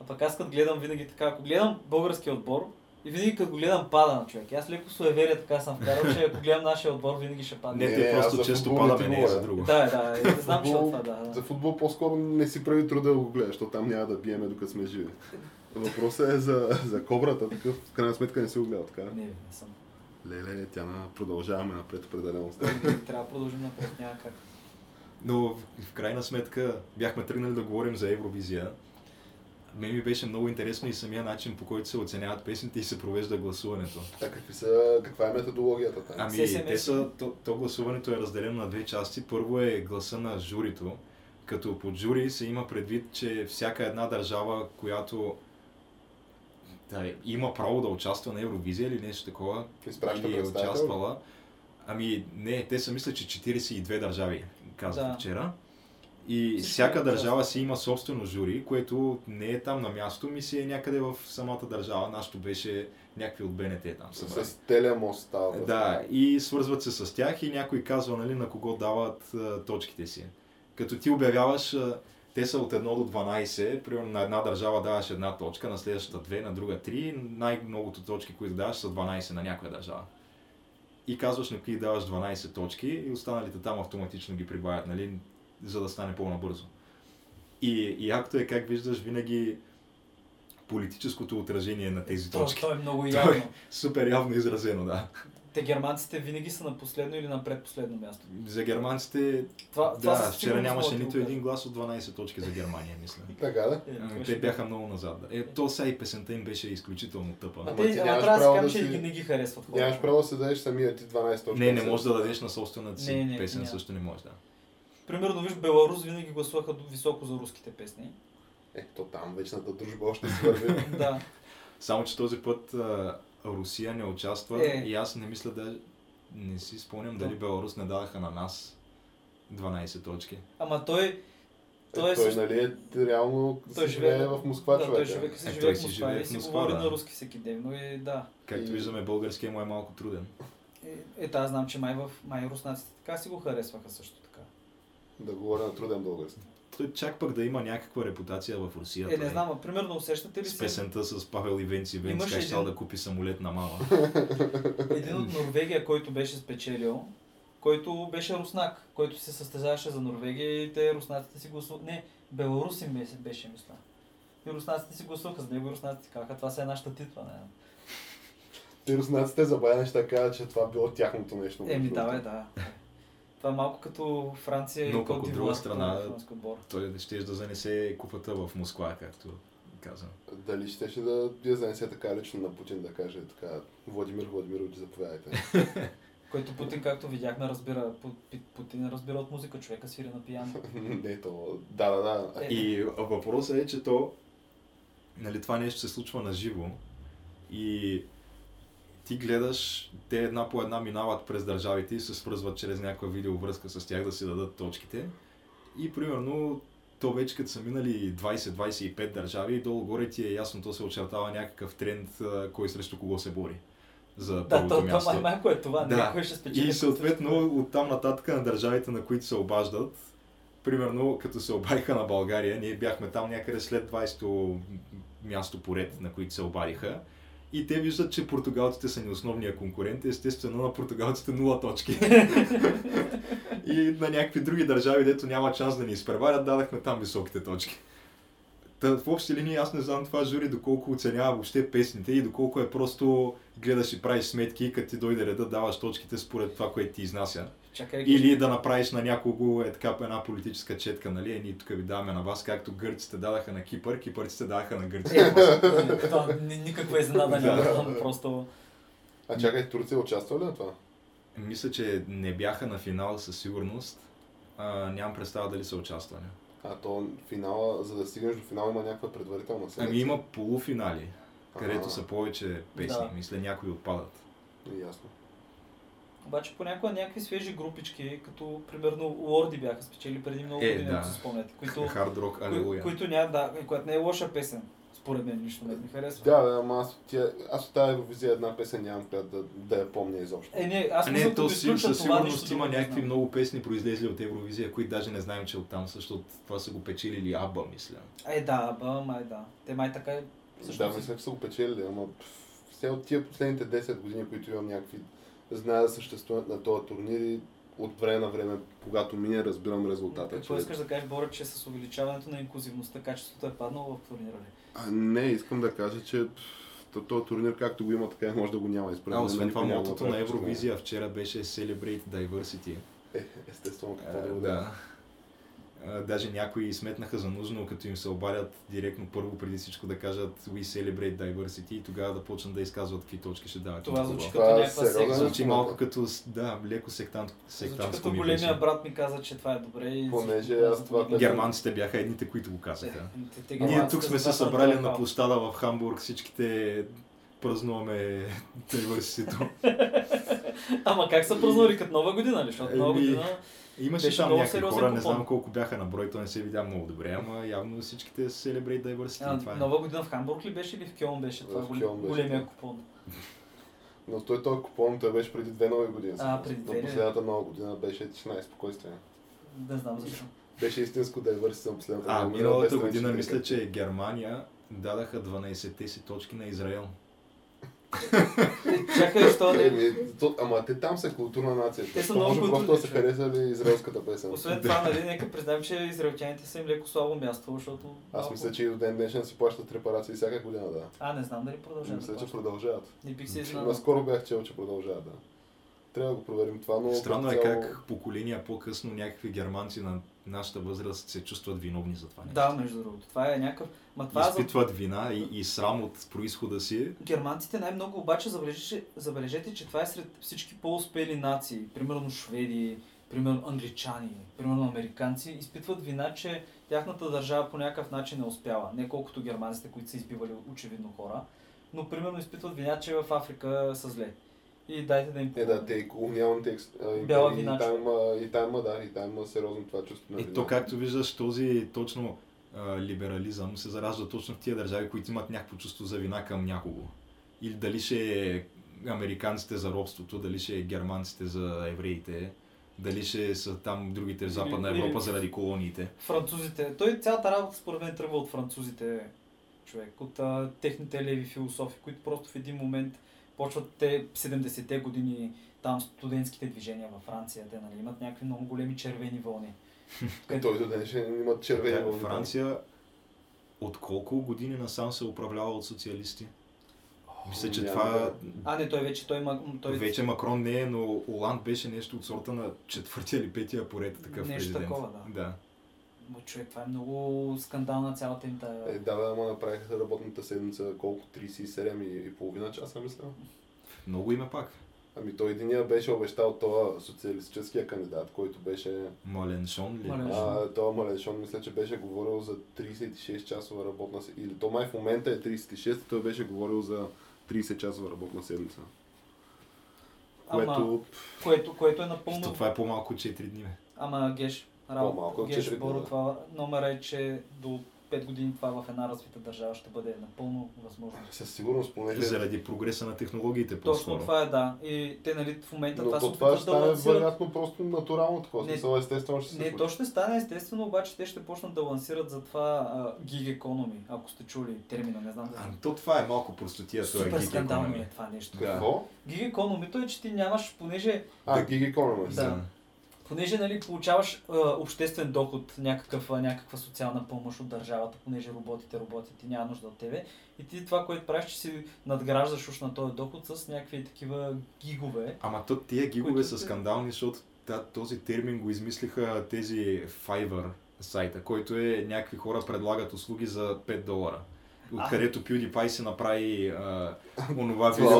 А пък аз като гледам винаги така, ако гледам българския отбор, и винаги като го гледам пада на човек. Аз леко суеверие така съм вкарал, че ако гледам нашия отбор, винаги ще падне. Не, те просто често падаме, не е за друго. Да, да, не знам, че това, да. За футбол по-скоро не си прави труда да го гледаш, защото там няма да биеме докато сме живи. Въпросът е за, за кобрата, такъв в крайна сметка не си го гледал, така? Не, не съм. Леле, тя на продължаваме напред определено. Трябва да продължим напред, няма как. Но в крайна сметка бяхме тръгнали да говорим за Евровизия мен ми беше много интересно и самия начин по който се оценяват песните и се провежда гласуването. А какви са, каква е методологията там? Ами, те са, то, то гласуването е разделено на две части. Първо е гласа на журито, като под жури се има предвид, че всяка една държава, която да, има право да участва на Евровизия или нещо такова, Изпраща или е участвала. Ами не, те са мисля, че 42 държави, казах да. вчера. И Всичко всяка държава си има собствено жури, което не е там на място, ми си е някъде в самата държава. Нашето беше някакви от БНТ там. Събрали. С телемост става. Да, и свързват се с тях и някой казва нали, на кого дават а, точките си. Като ти обявяваш, а, те са от 1 до 12, примерно на една държава даваш една точка, на следващата 2, на друга 3, най-многото точки, които даваш са 12 на някоя държава. И казваш на кои даваш 12 точки и останалите там автоматично ги прибавят. Нали? За да стане по-набързо. И, и акто е как виждаш винаги политическото отражение на тези точки. То, то е много явно. То е супер явно изразено, да. Те германците винаги са на последно или на предпоследно място. За германците, Това, това да, със вчера нямаше да нито един глас от 12 точки за Германия, мисля. [LAUGHS] Така да? Е, Ами, това Те бяха много назад. Е, то сега и песента им беше изключително тъпа. Ма Ама те, ти нямаш да право кажем, да си- ги не ги харесват хората. Нямаш право да се дадеш самия ти 12 точки. Не, не можеш да дадеш на собствената си Не, не, песен, няма. също не можеш да. Примерно, виж, Беларус винаги гласуваха високо за руските песни. Е, то там вечната дружба още си върви. [LAUGHS] да. Само, че този път а, Русия не участва Е. и аз не мисля да... Не си спомням дали Да. Беларус не дадаха на нас 12 точки. Ама той... Е, Той е той, също- нали, е, реално Той живее- в Москва, да, човек. той живее, си Е, живее той в Москва живее и си Москва, говори да. на руски всеки ден, но и да. Както И- виждаме, българския му е малко труден. Е, е аз знам, че май, в, май руснаците така си го харесваха също така. Да говоря на труден български. Той чак пък да има някаква репутация в Русия. Е, не знам, а примерно усещате ли С се? песента с Павел Ивенци Ивенци, как един- да купи самолет на мама. [LAUGHS] Един от Норвегия, който беше спечелил, който беше руснак, който се състезаваше за Норвегия и те руснаците си гласуваха. Не, Беларус им беше, мисля. И руснаците си гласуваха за него и руснаците казаха, това се е нашата титла. Не. Те руснаците за бая неща казват, че това било тяхното нещо. Еми, между да, бе, другото. да. Това е малко като Франция Но и Кот от друга страна-. Той ще да занесе купата в Москва, както казвам. Дали щеше да я занесе така лично на Путин да каже така, Владимир Владимирович, заповядайте. [LAUGHS] Който Путин, както видяхме, разбира, Путин разбира от музика, човека свири на пияно. [LAUGHS] не, то... Да, да, да. Е. И въпросът е, че то, нали, това нещо се случва на живо и ти гледаш, те една по една минават през държавите и се свързват чрез някаква видеовръзка с тях да си дадат точките. И примерно, то вече като са минали 20-25 държави и долу-горе ти е ясно, то се очертава някакъв тренд, кой срещу кого се бори за Да, то, то място. май, малко е това, Да. да. някой ще спечели. И съответно от там нататък на държавите, на които се обаждат, примерно като се обадиха на България, ние бяхме там някъде след 20-то място поред, на които се обадиха. И те виждат, че португалците са ни основния конкурент. Естествено на португалците 0 точки. [LAUGHS] и на някакви други държави, дето няма шанс да ни изпреварят, дадахме там високите точки. Та, в общи линии аз не знам това жури доколко оценява въобще песните и доколко е просто гледаш и правиш сметки и като ти дойде реда даваш точките според това, което ти изнася. Чакай, Или да направиш на някого е така една политическа четка, нали? Е, ние тук ви даваме на вас, както гърците дадаха на Кипър, кипърците даваха на Е, гърците. това ни- никаква изненада няма, просто... А чакай, Турция участва ли на това? Мисля, че не бяха на финал със сигурност. А, нямам представа дали са участвали. А то финала, за да стигнеш до финала има някаква предварителна селекция. Ами има полуфинали, където са повече песни. Да. Мисля, някои отпадат. Ясно. Обаче понякога някакви свежи групички, като примерно Лорди бяха спечели преди много Е, години, да. ако си спомняте, които, Хард рок, кои, алелуя. които няма, да, която не е лоша песен, според мен лично не ми харесва. Да, да, ама аз тия, аз от тази Евровизия една песен нямам която да, да я помня изобщо. Е, не, аз не, то си, със сигурност има някакви много песни произлезли от Евровизия, които даже не знаем, че оттам също от това са го печелили Аба, мисля. Е, да, ба, май да. Те май така е. Да, мисля, че са го печелили, ама все от тия последните 10 години, които имам някакви знае да съществуват на този турнир и от време на време, когато мине, разбирам резултата. Какво че- искаш да кажеш, Боря, че с увеличаването на инклюзивността качеството е паднало в турнира ли? А, не, искам да кажа, че този турнир както го има, така и може да го няма. И според А, освен това, мотото на. Евровизия вчера беше Celebrate Diversity. Е, естествено, какво А, да го да. Даже някои сметнаха за нужно, като им се обадят директно първо преди всичко да кажат We celebrate diversity и тогава да почнат да изказват какви точки ще дават. Това звучи Това като е някаква секта. Звучи малко като, да, леко сектант, Звучи сектантско като ми големия брат ми каза, че това е добре. И Понеже аз това, да което- Германците бяха едните, които го казаха. Е, Ние тук сме се събрали на площада в Хамбург, всичките празнуваме [LAUGHS] diversity. [LAUGHS] Ама как са празнували като нова година? Защото нова година... Имаше Беше там някакви хора, не знам колко бяха на брой, то не се видя много добре, ама явно всичките celebrate diversity. А, това е. нова година в Хамбург ли беше или в Кьон беше това? В голем- Кьон беше, големия да. купон. Но той този купон, той беше преди две нови години. А, преди две последната нова година беше тишина и спокойствие. Не знам защо. Беше истинско diversity на последната А, година, миналата без година мисля, че Германия дадаха 12-те си точки на Израел. Е, [LAUGHS] Чакай, що не... То, ама те там са културна нация. Те са много може просто да са харесали израелската песен. Освен това, нали, нека признаем, че израелтяните са им леко слабо място, защото... Аз мисля, че и до ден днешен си плащат репарации всяка година, да. А, не знам дали продължават. Мисля, че продължават. Не бих се изненадал. Наскоро бях чел, че продължават, да. Трябва да го проверим това, но... Странно е като цяло- как поколения по-късно някакви германци на нашата възраст се чувстват виновни за това нещо. Да, между другото. Това е някакъв... Ма това е за... Изпитват вина и, и срам от происхода си. Германците най-много обаче забележете, забележете, че това е сред всички по-успели нации. Примерно шведи, примерно англичани, примерно американци, изпитват вина, че тяхната държава по някакъв начин не успява. Не колкото германците, които са избивали очевидно хора, но примерно изпитват вина, че в Африка са зле. И дайте да им Е, да, те и колониалните империи, Бяла и там, има, и там да, и там има сериозно това чувство на И вина. то, както виждаш, този точно а, либерализъм се заражда точно в тия държави, които имат някакво чувство за вина към някого. Или дали ще е американците за робството, дали ще е германците за евреите, дали ще са там другите в Западна Европа или- заради колониите. Французите. Той цялата работа според мен тръгва от французите, човек, от а, техните леви философи, които просто в един момент почват те 70-те години там студентските движения във Франция, те нали, имат някакви много големи червени вълни. Е, той до ден ще имат червени Да, вълни. Франция от колко години насам се управлява от социалисти? Мисля, че Няма това А, не, той вече, той има... Той... вече Макрон не е, но Оланд беше нещо от сорта на четвъртия или петия поред такъв Нещо президент. такова, да. да. Ма, човек, това е много скандална цялата им тая... Е, да, да, ама направиха работната седмица колко? 37 и, и половина часа, мисля. Много име пак. Ами той единия беше обещал това социалистическия кандидат, който беше... Маленшон ли? Маленшон. А, това Малешон, мисля, че беше говорил за 36 часова работна седмица. Или то май в момента е 36, той беше говорил за 30 часова работна седмица. Ама, Което... което, което е напълно... То това е по-малко от 4 дни. бе. Ама Геш, работа, от Геш, Боро, това номера е, че до 5 години това в една развита държава ще бъде напълно възможно. Със сигурност, понеже... Заради прогреса на технологиите Точно по-скоро. това е да. И те нали в момента Но това се то това ще да стане лансират. вероятно просто натурално такова. Не. Смисъл, естествено ще се Не, случи. то ще стане естествено, обаче те ще почнат да лансират за това гиг економи, ако сте чули термина, не знам. А, то това е малко простотия, това е Супер гиг скандално економия. е това нещо. Да. Какво? Гиг економито е, че ти нямаш, понеже А, Gig Economy. Да. Понеже нали, получаваш а, обществен доход, някакъв, а, някаква социална помощ от държавата, понеже роботите работят и няма нужда от тебе. И ти това, което правиш, че си надграждаш уж на този доход с някакви такива гигове. Ама то тия гигове Които са скандални, защото да, този термин го измислиха тези Fiverr сайта, който е някакви хора предлагат услуги за 5 долара. Откъдето PewDiePie си направи а, онова видео.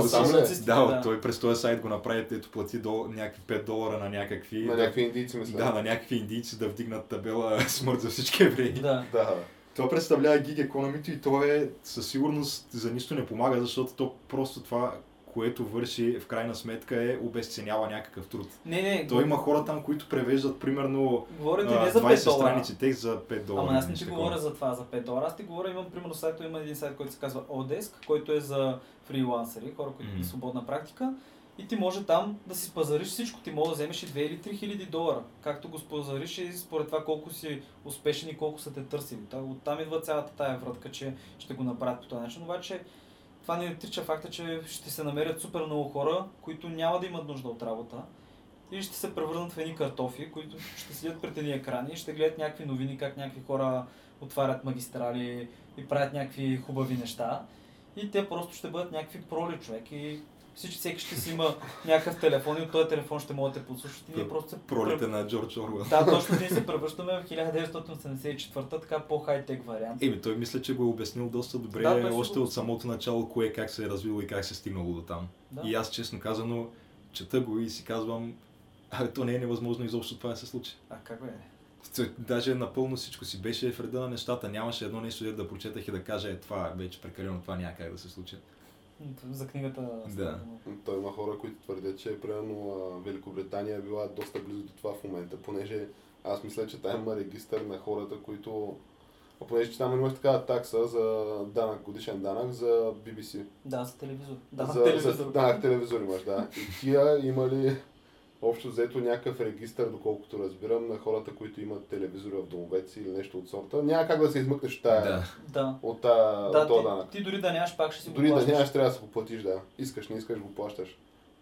Да, Да. той през този сайт го направи, ето плати до, някакви 5 долара на някакви... На някакви индийци, мисля. Да, на някакви индийци да вдигнат табела [LAUGHS] смърт за всички евреи. Да. Да. Това представлява гиг економито и то е със сигурност за нищо не помага, защото то просто това, което върши в крайна сметка е обесценява някакъв труд. Не, не, То има хора там, които превеждат примерно говорите а, не за 20 5 долара. страници текст за 5 долара. Ама аз не ти такова. говоря за това, за 5 долара. Аз ти говоря, имам примерно сайт, има един сайт, който се казва Odesk, който е за фрилансери, хора, които mm свободна практика. И ти може там да си пазариш всичко. Ти може да вземеш и 2 или 3 хиляди долара. Както го спазариш и според това колко си успешен и колко са те търсили. Та- Оттам идва цялата тая вратка, че ще го направят по този начин. Обаче това не отрича факта, че ще се намерят супер много хора, които няма да имат нужда от работа. И ще се превърнат в едни картофи, които ще седят пред едни екрани и ще гледат някакви новини, как някакви хора отварят магистрали и правят някакви хубави неща. И те просто ще бъдат някакви проли човек и всички, всеки ще си има някакъв телефон и от този телефон ще могат да те подслушат и ние просто се Пролите на Джордж Орвел. Да, [LAUGHS] точно ние се превръщаме в 1984 така по-хай-тек вариант. Еми, той мисля, че го е обяснил доста добре Да, още от самото начало, кое как се е развило и как се е стигнало до там. Да. И аз, честно казано, чета го и си казвам, абе, то не е невъзможно изобщо това да се случи. А как бе? Даже напълно всичко си беше в реда на нещата. Нямаше едно нещо, да прочетах и да кажа, е, това вече прекалено, това няма как да се случи. За книгата. Да. Той има хора, които твърдят, че примерно Великобритания е била доста близо до това в момента, понеже аз мисля, че там има регистър на хората, които... А понеже че там имаш такава такса за данък, годишен данък за BBC. Да, за телевизор. Да, за, телевизор. За, данък телевизор имаш, да. И тия имали общо взето някакъв регистър, доколкото разбирам, на хората, които имат телевизори в домовете си или нещо от сорта. Няма как да се измъкнеш от тая, Да. Да. от, тая, Да, от този ти, данък. ти дори да нямаш, пак ще си Дори го да плащаш. нямаш, трябва да се го платиш, да. Искаш, не искаш, го плащаш.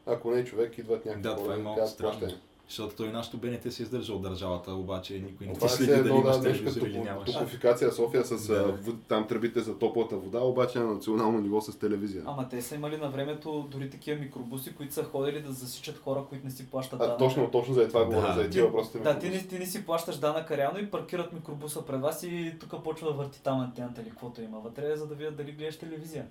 Ако не човек, идват някакви Да, това е хора малко казват, странно. Защото той нашото БНТ се издържа от държавата, обаче никой не Това ти е следи все дали имаш телевизор като или нямаш. топофикация София с Да. там тръбите за топлата вода, обаче на национално ниво с телевизия. Ама те са имали на времето дори такива микробуси, които са ходили да засичат хора, които не си плащат А, данък. точно, точно за това Да. говоря, за Ти- тези въпросите. Да, ти не, ти не си плащаш данъка реално и паркират микробуса пред вас и тук почва да върти там антената или каквото има вътре, за да видят дали гледаш телевизия.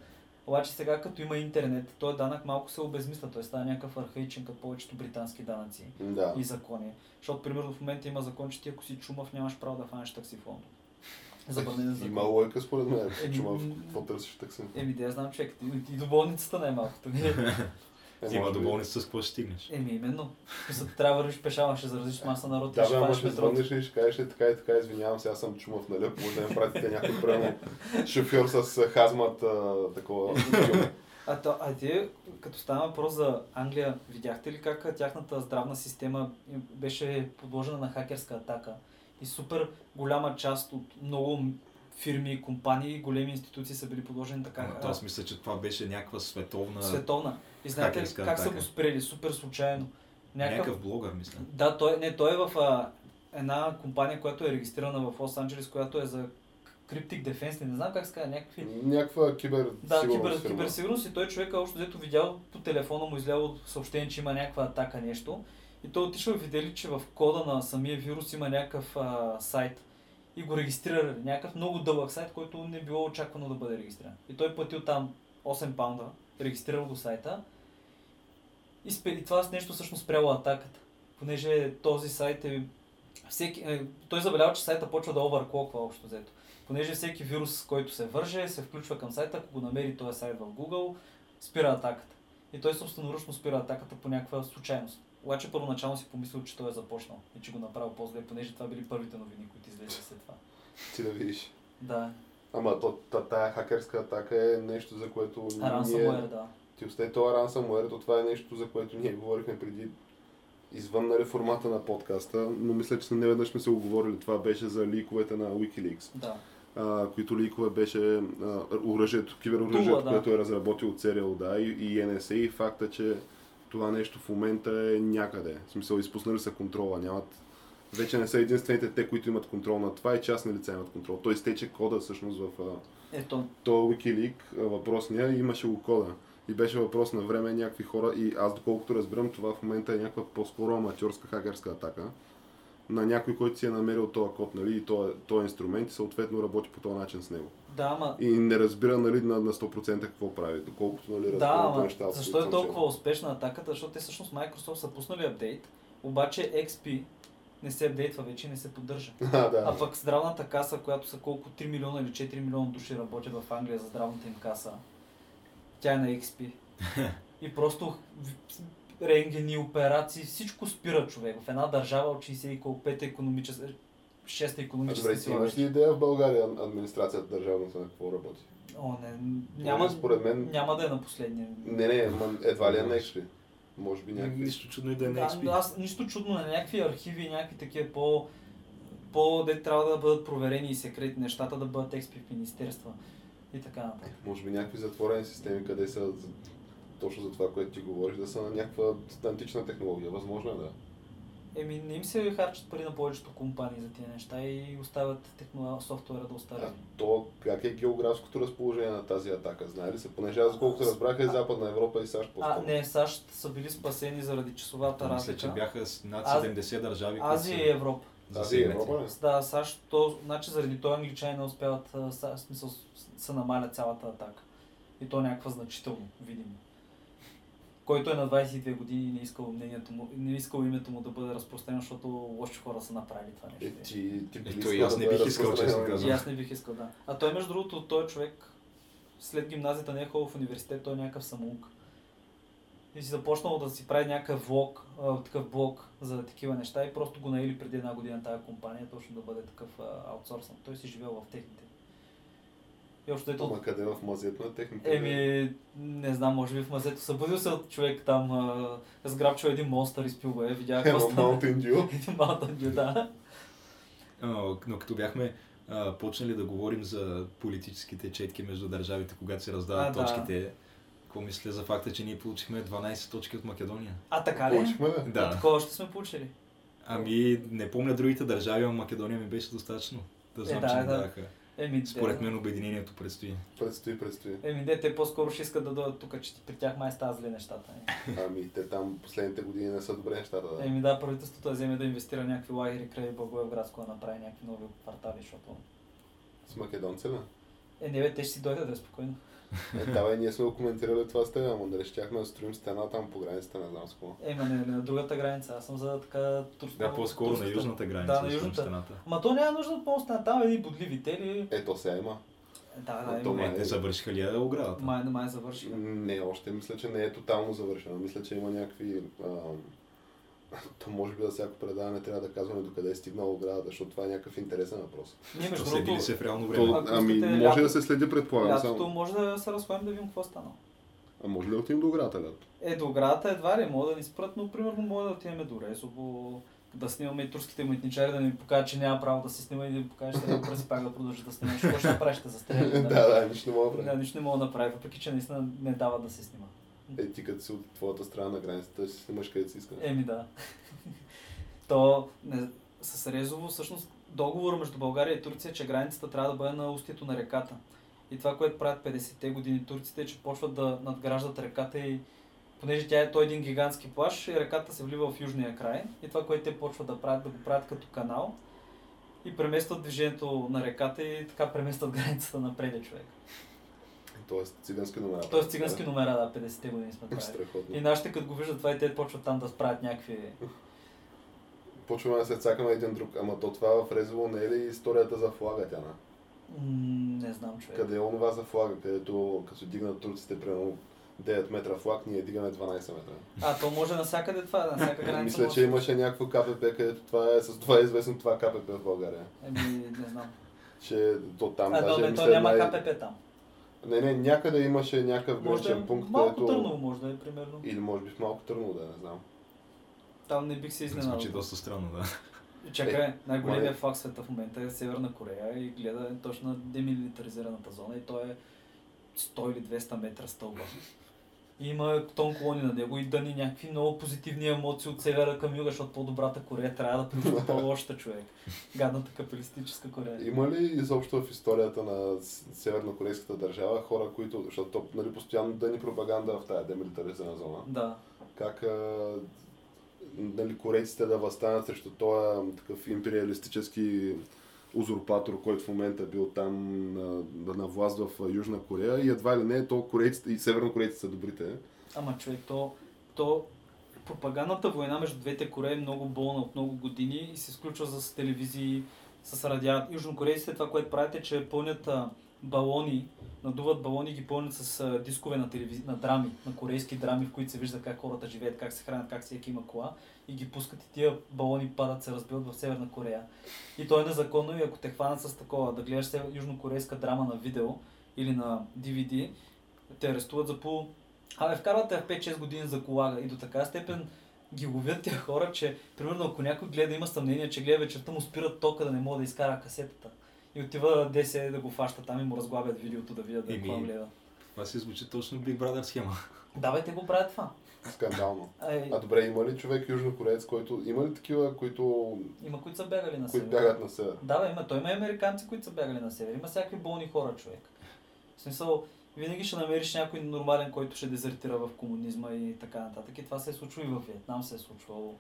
Обаче сега като има интернет, този данък малко се обезмисля, той става някакъв архаичен като повечето британски данъци Да. и закони. Защото, примерно, в момента има закон, че ти ако си чумав, нямаш право да фанеш такси в Лондон. Забранен закон. Има лойка според мен. Еми, Чума, м- какво търсиш такси? Еми, да я знам, човек. И, и до болницата най-малкото. [LAUGHS] Е, Ти има до болница с какво ще стигнеш. Еми, именно. Мисля, трябва да вървиш пешава, ще заразиш маса народ Да, ще бе, ама ще звъннеш и ще кажеш ли така и така, извинявам се, аз съм чумав, нали? Може да ми пратите някой прямо шофьор с хазмат, такова. А, то, а те, като стана въпрос за Англия, видяхте ли как тяхната здравна система беше подложена на хакерска атака? И супер голяма част от много фирми, компании, големи институции са били подложени така. То аз мисля, че това беше някаква световна... Световна. И знаете ли хакерска как са го спрели? Супер случайно. Някакъв блогър, мисля. Да, той, не, той е в а, една компания, която е регистрирана в Лос Анджелес, която е за Cryptic Defense, не знам как се казва, някакви... Някаква кибер Да, кибер, киберсигурност и той човек още взето видял по телефона му изляло съобщение, че има някаква атака нещо. И той отишъл и видели, че в кода на самия вирус има някакъв а, сайт. И го регистрирали. Някакъв много дълъг сайт, който не било очаквано да бъде регистриран. И той платил там 8 паунда, регистрирал го сайта. И, спе, и това с нещо всъщност спряло атаката. Понеже този сайт е... Всеки, е той забелява, че сайта почва да оверклоква общо взето. Понеже всеки вирус, който се върже, се включва към сайта, ако го намери този сайт в Google, спира атаката. И той собственоръчно спира атаката по някаква случайност. Обаче първоначално си помислил, че той е започнал и че го направил по-зле, понеже това били първите новини, които излезе след това. Ти да видиш. Да, Ама то, та, тая хакерска атака е нещо, за което ние... ransomware, да. Ти остави това ransomware, то това е нещо, за което ние говорихме преди извън на реформата на подкаста, но мисля, че не веднъж сме се оговорили. Това беше за ликовете на Wikileaks, Да. а, които ликове беше а, оръжието, кибероръжието, да. което е разработил CRL, да, и, и NSA и факта, че това нещо в момента е някъде. В смисъл, изпуснали са контрола, нямат вече не са единствените те, които имат контрол на това и частни лица имат контрол. Той изтече кода всъщност в Ето, то Wikileak, въпросния, имаше го кода. И беше въпрос на време някакви хора, и аз доколкото разбирам, това в момента е някаква по-скоро аматьорска хакерска атака на някой, който си е намерил този код, нали, и този, този инструмент и съответно работи по този начин с него. да, ама И не разбира нали, на, на 100% какво прави, доколкото нали, Да, разбирам ама нещата. защо е толкова чел. успешна атаката? Защото те всъщност Microsoft са пуснали апдейт, обаче XP не се апдейтва вече и не се поддържа. [LAUGHS] А, да. А пък здравната каса, която са колко 3 милиона или 4 милиона души работят в Англия за здравната им каса, тя е на XP. [LAUGHS] И просто рентгени, операции, всичко спира човек. В една държава от 60 и колко 5 економическа, 6 А, добре, економическа ти сила. имаш ли идея в България администрацията държавната на какво работи? О, не, няма, според мен- няма да е на последния. Не, не, едва ли е нещо. Може би някакви... Нищо чудно и да е на Да, XP. аз нищо чудно на някакви архиви, някакви такива по, по де трябва да бъдат проверени и секретни нещата да бъдат експи в министерства и така нататък. Може би някакви затворени системи, къде са за- точно за това, което ти говориш, да са на някаква антична технология. Възможно е да. Еми, не им се харчат пари на повечето компании за тия неща и оставят технолог... софтуера да А остарее. то как е географското разположение на тази атака? Знае ли се? Понеже аз колкото разбрах е Западна Европа и САЩ А, по-скоро. не, САЩ са били спасени заради часовата Мисля, разлика. че бяха над Аз- 70 държави, които Азия и Европа. Азия и засегнати. Европа не? Да, САЩ, то, значи заради това англичани не успяват, в смисъл, се намаля цялата атака. И то някаква значително, видимо. Който е на 22 години и не искал, мнението му, не искал името му да бъде разпространено, защото лоши хора са направили това Е, нещо. ти, ти би искал аз да не бих искал, честно казвам. И аз не бих искал, да. А той, между другото, той човек, след гимназията не е ходил в университет, той е някакъв самоук. И си започнал да си прави някакъв влог, а, такъв блог за такива неща и просто го наели преди една година тази компания, точно да бъде такъв а, аутсорсан. Той си живел в техните. И общо ето, Ама къде в мазето на техните? Еми, не знам, може би в мазето. Събудил се от човек там, а, сграбчил един монстър, изпил го е, видя Едно какво стана. Mountain Dew. [LAUGHS] Mountain Dew, да. Но като бяхме а, почнали да говорим за политическите четки между държавите, когато се раздават А, да. Какво мисля за факта, че ние получихме 12 точки от Македония? А така ли? Получихме, бе. Да. Такова ще сме получили. Ами, не помня другите държави, но Македония ми беше достатъчно. Да знам, Е, да, че не да. даваха. Еми, Според мен обединението предстои. Предстои, предстои. Еми, де, те по-скоро ще искат да дойдат тук, че при тях май стават зле нещата. не? [LAUGHS] Ами те там последните години не са добре нещата. Да. Еми да, правителството да вземе да инвестира някакви лагери край Благоевградско, да направи някакви нови квартали, защото... С македонци, ли? Е, не бе, те ще си дойдат да е спокойно. Е, давай, ние сме го коментирали това с теб, ама дали щяхме да строим стена там по границата, не знам с какво. Е, не, не, на другата граница. Аз съм за така турско. Да, по-скоро на турската- южната граница, Да, на да, южната. стената. Ма то няма нужда от моста, там едни бодливи тели. Ето сега има. Да, А да, то май- Е, те завършиха ли я оградата? Май, май завършиха. Не, още мисля, че не е тотално завършено. Мисля, че има някакви... А, [LAUGHS] то може би за всяко предаване трябва да казваме докъде е стигнала оградата, защото това е някакъв интересен въпрос. Ние между следи другото, се в реално време? То, Ако ами, може лято- да се следи, предполагам. лятото Само. може да се разходим да видим какво е станало. А може ли да отидем до оградата лято? Е, до оградата едва ли мога да ни спрат, но примерно може да отидем до Резово, да снимаме и турските митничари, да ни покажат, че няма право да се снима и да ни покажеш, че да пръси пак да продължи да снимаш. Какво ще направиш, ще застреля? [LAUGHS] да, да, нищо не мога да Да, правя. нищо не мога да направя, въпреки че наистина не дава да се снима. Е, ти като си от твоята страна на границата, ще снимаш където си искаш. Еми да. [LAUGHS] То не, с Резово всъщност договор между България и Турция, е, че границата трябва да бъде на устието на реката. И това, което правят 50-те години турците, е, че почват да надграждат реката и понеже тя е той е един гигантски плаш, и реката се влива в южния край. И това, което те почват да правят, да го правят като канал и преместват движението на реката и така преместват [LAUGHS] границата напред човек. Тоест цигански номера. Тоест цигански номера, да, 50-те години сме правили. Страхотно. И нашите като го виждат това и те почват там да справят някакви... Почваме да се цакаме един друг. Ама то това в Резово не е ли историята за флага, Тяна? Не знам, човек. Къде е онова за флага, където като дигнат турците примерно 9 метра флаг, ние дигаме 12 метра. А, то може навсякъде това, на всяка [LAUGHS] граница. Мисля, че да- имаше някакво КПП, където това е, с това е известно това КПП в България. Еми, не знам. Че то там а, даже то, мисля, то няма най- КПП там. Не, не, някъде имаше някакъв Може да е граничен пункт, малко където... Търново, може да е примерно. Или може би в малко Търново, да не знам. Там не бих се изненадал. Звучи доста странно, да. Чакай, най-големият май- факт в света в момента е Северна Корея и гледа точно на демилитаризираната зона и той е 100 или 200 метра стълба. Има тон колони на него и дъни някакви много позитивни емоции от севера към юга, защото по-добрата Корея трябва да придобива [LAUGHS] по-лошата човек. Гадната капиталистическа Корея. Има ли изобщо в историята на севернокорейската държава хора, които, защото то, нали, постоянно да ни пропаганда в тази демилитаризирана зона, Да. как нали, корейците да възстанат срещу този такъв империалистически узурпатор, който в момента е бил там на, на, власт в Южна Корея и едва ли не, то корейците и севернокорейците са добрите. Ама човек, то, то пропагандната война между двете Кореи е много болна от много години и се изключва с телевизии, с радиа. Южнокорейците това, което правят е, че пълнят балони, надуват балони и ги пълнят с дискове на, телевизи... на драми, на корейски драми, в които се вижда как хората живеят, как се хранят, как всеки има кола и ги пускат и тия балони падат, се разбиват в Северна Корея. И то е незаконно и ако те хванат с такова, да гледаш южнокорейска драма на видео или на DVD, те арестуват за по... Абе, вкарват те в 5-6 години за колага и до така степен ги ловят тези хора, че примерно ако някой гледа, има съмнение, че гледа вечерта му спират тока да не мога да изкара касетата. И отива ДС да го фаща там и му разглабят видеото да видят да какво гледа. Това си звучи точно Big Brother схема. Да, бе, те го правят това. Скандално. Ай, А добре, има ли човек южнокореец, който... Има ли такива, които, има които са бягали на които север. бягат на север? Да, бе, има. Той има и американци, които са бягали на север. Има всякакви болни хора, човек. В смисъл, винаги ще намериш някой нормален, който ще дезертира в комунизма и така нататък. И това се е случвало и в Виетнам се е случвало,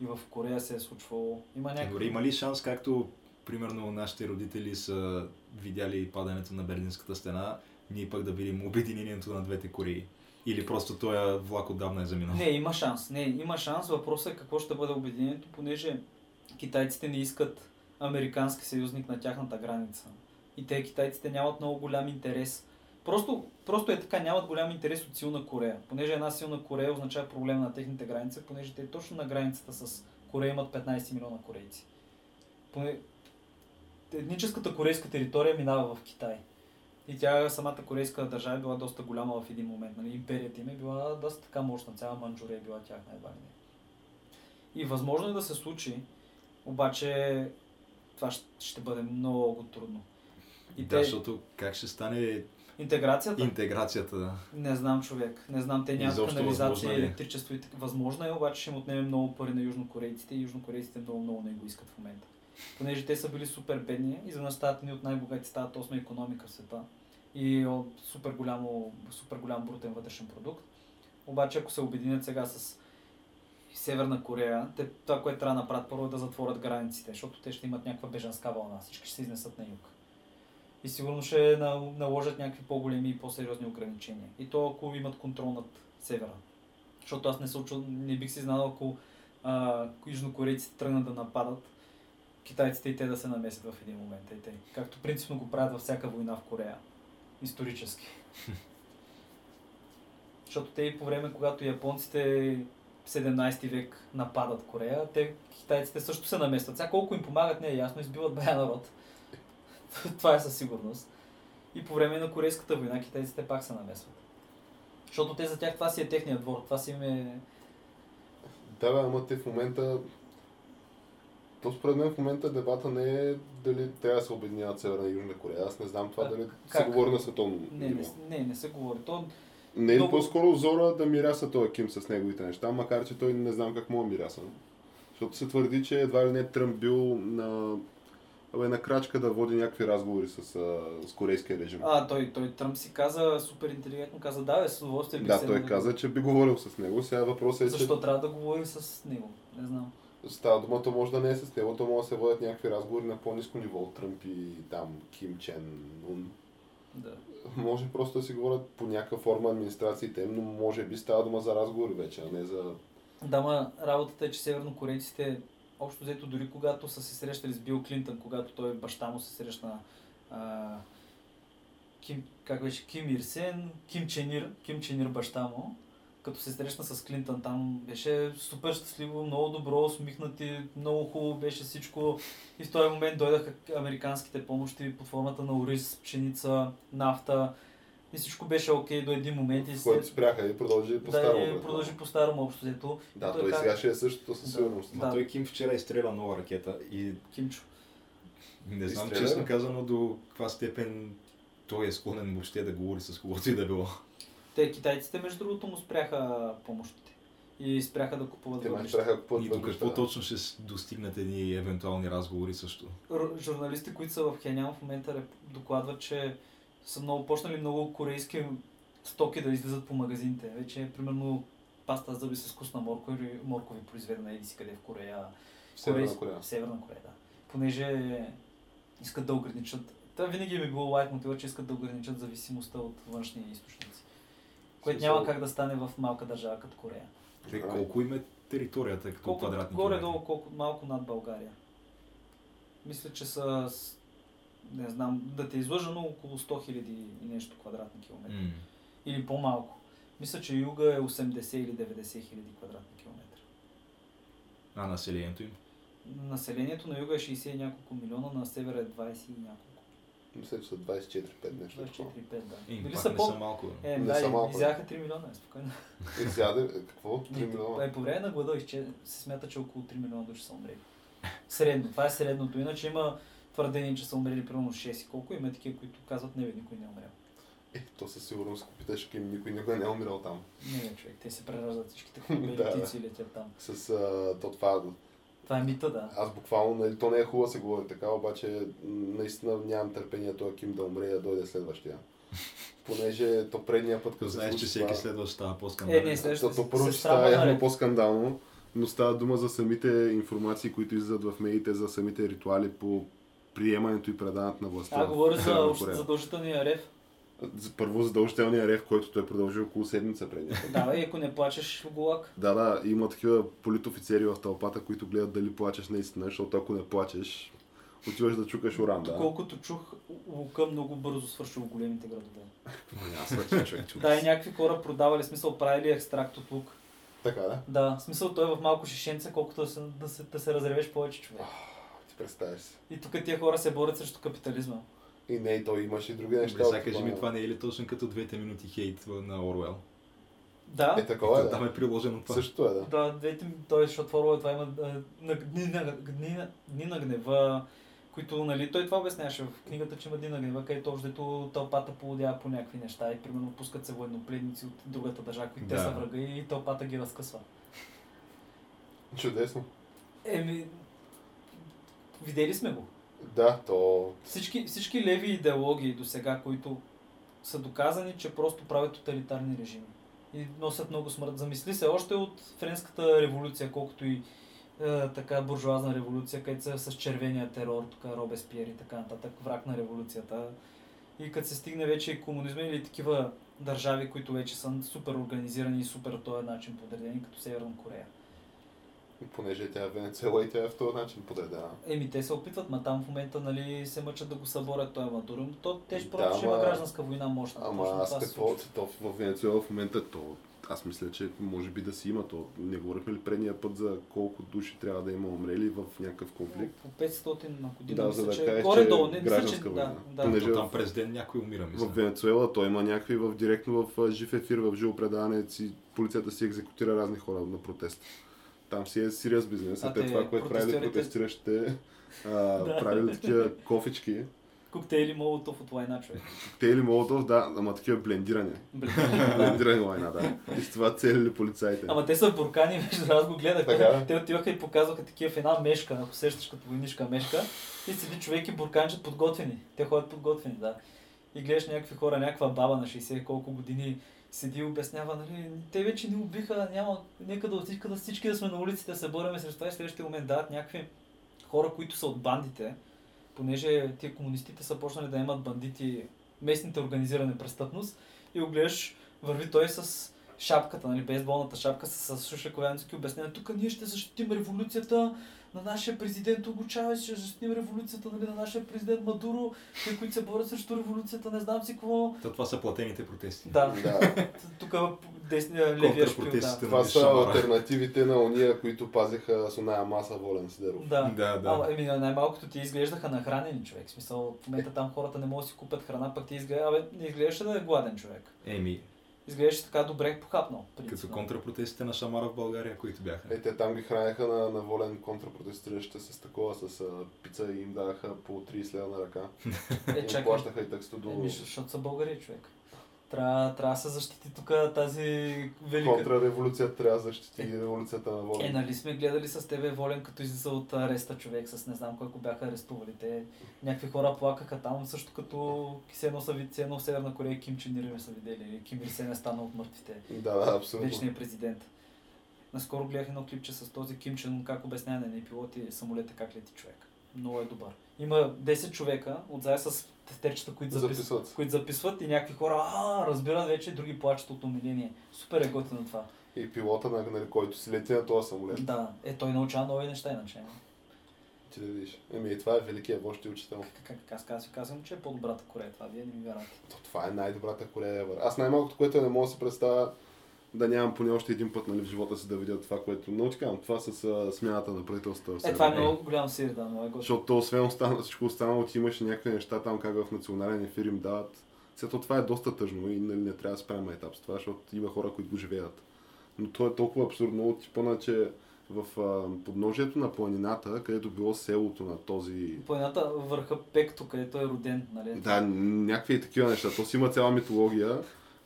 и в Корея се е случвало. Има Дори някакви... има ли шанс, както примерно нашите родители са видяли падането на Берлинската стена, ние пък да видим обединението на двете Кореи? Или просто този влак отдавна е заминал? Не, има шанс. Не, има шанс. Въпросът е какво ще бъде обединението, понеже китайците не искат американски съюзник на тяхната граница. И те китайците нямат много голям интерес. Просто, просто е така, нямат голям интерес от силна Корея. Понеже една силна Корея означава проблем на техните граници, понеже те точно на границата с Корея имат 15 милиона корейци. Етническата корейска територия минава в Китай. И тя, самата корейска държава е била доста голяма в един момент. Нали? Империята им е била доста така мощна. Цяла Манчжурия е била тяхна едва ли не. И възможно е да се случи, обаче това ще, бъде много трудно. И да, те, защото как ще стане Интеграцията? Интеграцията, да. Не знам човек. Не знам, те нямат канализация, е? електричество и така. Възможно е, обаче ще им отнеме много пари на южнокорейците и южнокорейците много, много не го искат в момента. Понеже те са били супер бедни, изведнъж стават ни от най-богати, стават осма економика в света. И от супер, голямо, супер голям брутен вътрешен продукт. Обаче ако се обединят сега с Северна Корея, те, това, което трябва да направят първо е да затворят границите, защото те ще имат някаква бежанска вълна, всички ще се изнесат на юг. И сигурно ще на- наложат някакви по-големи и по-сериозни ограничения. И то ако имат контрол над севера. Защото аз не, се учу, не бих си знал, ако южнокорейците тръгнат да нападат, китайците и те да се намесят в един момент. И те, както принципно го правят във всяка война в Корея. Исторически. [LAUGHS] Защото те и по време, когато японците 17 век нападат Корея, те китайците също се наместват. Сега колко им помагат не е ясно, избиват бая народ. [LAUGHS] Това е със сигурност. И по време на Корейската война китайците пак се намесват. Защото те за тях това си е техният двор, това си им е... Да, бе, ама те в момента... То според мен в момента дебата не е дали трябва да се обединяват Северна и Южна Корея. Аз не знам това А, дали как? се говори на световно Не, ниво. не, не, не се говори. То, Не е Много- по-скоро Зора да миряса този Ким с неговите неща, макар че той не знам как му миряса. Защото се твърди, че едва ли не Тръмп бил на, абе, на крачка да води някакви разговори с, а, с корейския режим. а, той, той Тръмп си каза супер интелигентно, каза да, бе, с удоволствие бих да, той да каза, че би говорил с него. Сега въпросът е, Защо трябва да говори с него? Не знам. Става дума, то може да не е с него, то може да се водят някакви разговори на по-низко ниво от Тръмп и там Ким Чен Ун. Да. Може просто да си говорят по някаква форма администрациите, им, но може би става дума за разговори вече, а не за... Да, ма работата е, че севернокорейците, общо взето дори когато са се срещали с Бил Клинтън, когато той баща му се срещна а, Ким, как беше, Ким Ир Сен, Ким Чен Ир, Ким Чен Ир баща му, като се срещна с Клинтън там, беше супер щастливо, много добро, усмихнати, много хубаво беше всичко. И в този момент дойдаха американските помощи под формата на ориз, пшеница, нафта. И всичко беше окей до един момент. И който спряха и продължи по да, и продължи по старому общо взето. Да, Той той как- сега ще е същото със сигурност. Да. той Ким вчера изстреля нова ракета и Кимчо. не знам Изстреля честно казано до каква степен той е склонен въобще да говори с когото и да било. Те китайците, между другото, му спряха помощите. И спряха да купуват Те въглища. спряха да купуват И до какво точно ще достигнат едни евентуални разговори също. Р- Журналисти, които са в Хенян в момента докладват, че са много почнали много корейски стоки да излизат по магазините. Вече, примерно, паста за зъби с вкусна моркови, моркови произведена еди си къде в Корея. В Северна Корея. В Северна Корея, да. Понеже искат да ограничат. Та винаги ми е било лайк мотива, че искат да ограничат зависимостта от външни източници. Което няма как да стане в малка държава като Корея. Те, колко им е територията като Колко, квадратни горе-долу километри? колко, малко над България. Мисля, че са, с- не знам, да те излъжа, но около 100 000 и нещо квадратни километри. М. Или по-малко. Мисля, че юга е 80 или 90 хиляди квадратни километра. А населението им? Населението на юга е 60 и няколко милиона, на севера е 20 и няколко. Мисля, че са 24-5 нещо. 24 такова. 5 да. Им, Били пак са не по... са малко. Е, Не да, са и- малко, изяха 3 милиона, е спокойно. И изяде, какво? 3 Е, милиона. Е, по време на глада изче... се смята, че около 3 милиона души са умрели. Средно. Това е средното. Иначе има твърдение, че са умрели примерно 6 и колко. Има такива, които казват, не бе, никой не е умрял. Е, то със сигурност, ако питаш Ким, никой никога не е умирал там. Не, човек. Те се прераждат всичките Да, [LAUGHS] хубави да. и летят там. С а, то това, Това е мита, да. аз буквално, нали, то не е хубаво да се говори така, обаче наистина нямам търпение този Ким да умре и да дойде следващия. [LAUGHS] Понеже то предния път, като се Знаеш, че всеки следващ става Е, по-скандален. не, следващото Защото се- първо, се че става явно наред. по-скандално, но става дума за самите информации, които излизат в медиите, за самите ритуали по приемането и предаването на властта. А, говоря за задължителния рев. За Първо задължителния рев, който той продължи около седмица преди. Да, и ако не плачеш в голак. Да, да, има такива политофицери в тълпата, които гледат дали плачеш наистина, защото ако не плачеш, отиваш да чукаш уран, да. Колкото чух, Лука много бързо свършил в големите градове. Аз свърши човек, чукаш. Да, и някакви хора продавали, смисъл правили екстракт от лук. Така, да? Да, смисъл той е в малко шишенце, колкото да се, да се, да се разревеш повече човек. Ти представяш си. И тук тия хора се борят срещу капитализма. И не, и той имаше и други неща. Добре, сега кажи ми, това не е ли точно като двете минути хейт на Орвел? Да, Е, такова е, Там да. е приложено това. Същото е, да. да, двете той, защото Орвел това има а, на, дни, на, дни, на, дни на гнева, които, нали, той това обясняваше в книгата, че има дина гнева, където общо тълпата полудява по някакви неща и примерно пускат се военнопледници от другата държава, които те Да. са врага и тълпата ги разкъсва. Чудесно. Еми, видели сме го. Да, то... Всички, всички леви идеологии до сега, които са доказани, че просто правят тоталитарни режими. И носят много смърт. Замисли се още от Френската революция, колкото и е, така буржуазна революция, където са с червения терор, тук Робеспиер и така нататък, враг на революцията. И като се стигне вече и комунизма или такива държави, които вече са супер организирани и супер този начин подредени, като Северна Корея. Понеже тя е Венецуела и тя е в този начин подредена. Еми, те се опитват, ма там в момента нали, се мъчат да го съборят този Мадуро. но То те ще Да, просто ще има гражданска война мощна. Ама аз какво, то в Венецуела в момента то, аз мисля, че може би да си има то. Не говорихме ли предния път за колко души трябва да има умрели в някакъв конфликт? По 500 на година, Да, мисля, за да че кажеш, горе-долу, че не мисля, че да, да. Понеже- То там през ден някой умира, мисля. В Венецуела той има някакви в, директно в жив ефир, в живо предаване, си, полицията си екзекутира разни хора на протест. Там си е сериоз бизнес. А А те това, което правили протестиращите, [LAUGHS] Да. правили такива кофички. Коктейли Молотов от лайна, човек. Те или Молотов, да, ама такива блендирани. Блендирани лайна, да. И с това целили полицаите. Ама те са буркани, [LAUGHS] между аз го гледах. Така. Те отиваха и показваха такива в една мешка, ако сещаш като войнишка мешка. И седи човек и бурканчет подготвени. Те ходят подготвени, да. И гледаш някакви хора, някаква баба на 60 и колко години седи и обяснява, нали, те вече ни убиха, няма, нека да отиска да всички да сме на улиците, да се бореме срещу това и следващия момент дават някакви хора, които са от бандите, понеже тия комунистите са почнали да имат бандити, местните организирана престъпност и го гледаш, върви той с шапката, нали, бейсболната шапка с, с шушековянски обяснения. Тук ние ще защитим революцията на нашия президент Уго Чавес, ще защитим революцията нали, на нашия президент Мадуро, те, които се борят срещу революцията, не знам си какво. Та, това са платените протести. Да, Да. тук десния левия шпил, да. Контрпротестите. Това Нали, са альтернативите на ония, които пазиха с оная маса Волен Сидеров. Да. Да, да. Ама, еми, най-малкото ти изглеждаха нахранени човек. В смисъл, в момента там хората не могат да си купят храна, пък ти изглежда, абе, не изглеждаше да е гладен човек. Еми, Изглеждаше така добре похапнал. като принципно. контрапротестите на Шамара в България, които бяха. Е, те там ги хранеха на, на волен контрапротестиращите с такова, с а, пица и им даваха по 30 лева на ръка. Е, Им чакай. плащаха и таксито до Еми, защото са българи човек. Трябва, трябва да се защити тук тази велика... контрреволюция, трябва да защити революцията на Е, волен. нали сме гледали с тебе Волен, като излиза от ареста човек с не знам кой го бяха арестували. Те някакви хора плакаха там, също като Кисено са вид, в Северна Корея Ким Чен Ир са видели. Ким Ир Сен е станал от мъртвите. Да, да, абсолютно. Вечният президент. Наскоро гледах едно клипче с този Ким Чен, как обяснява на пилоти самолета как лети човек. Много е добър. Има 10 човека, отзад с тефтерчета, които записват, Записват. които записват и някакви хора а, разбират вече, други плачат от умиление. Супер е готино това. И пилота, на, нали, който си лети на този самолет. Да, е, той научава нови неща иначе. Ти да видиш. Еми, и това е великият вожд и учител. Как, как аз казвам, казвам, че е по-добрата Корея. Това вие не ми вярвате. То, това е най-добрата Корея. Аз най-малкото, което не мога да се представя, да нямам поне още един път нали, в живота си да видя това, което... Казвам, това с а, смяната на правителството. Е, това е много голям сир, да, много е. Защото то, освен остана, всичко останало, ти имаш някакви неща там, как в национален ефир им дават. Сето това е доста тъжно и нали, не трябва да спрем етап с това, защото има хора, които го живеят. Но то е толкова абсурдно от типа че в а, подножието на планината, където било селото на този... Планината върха Пекто, където е роден, нали? Да, някакви такива неща. То си има цяла митология.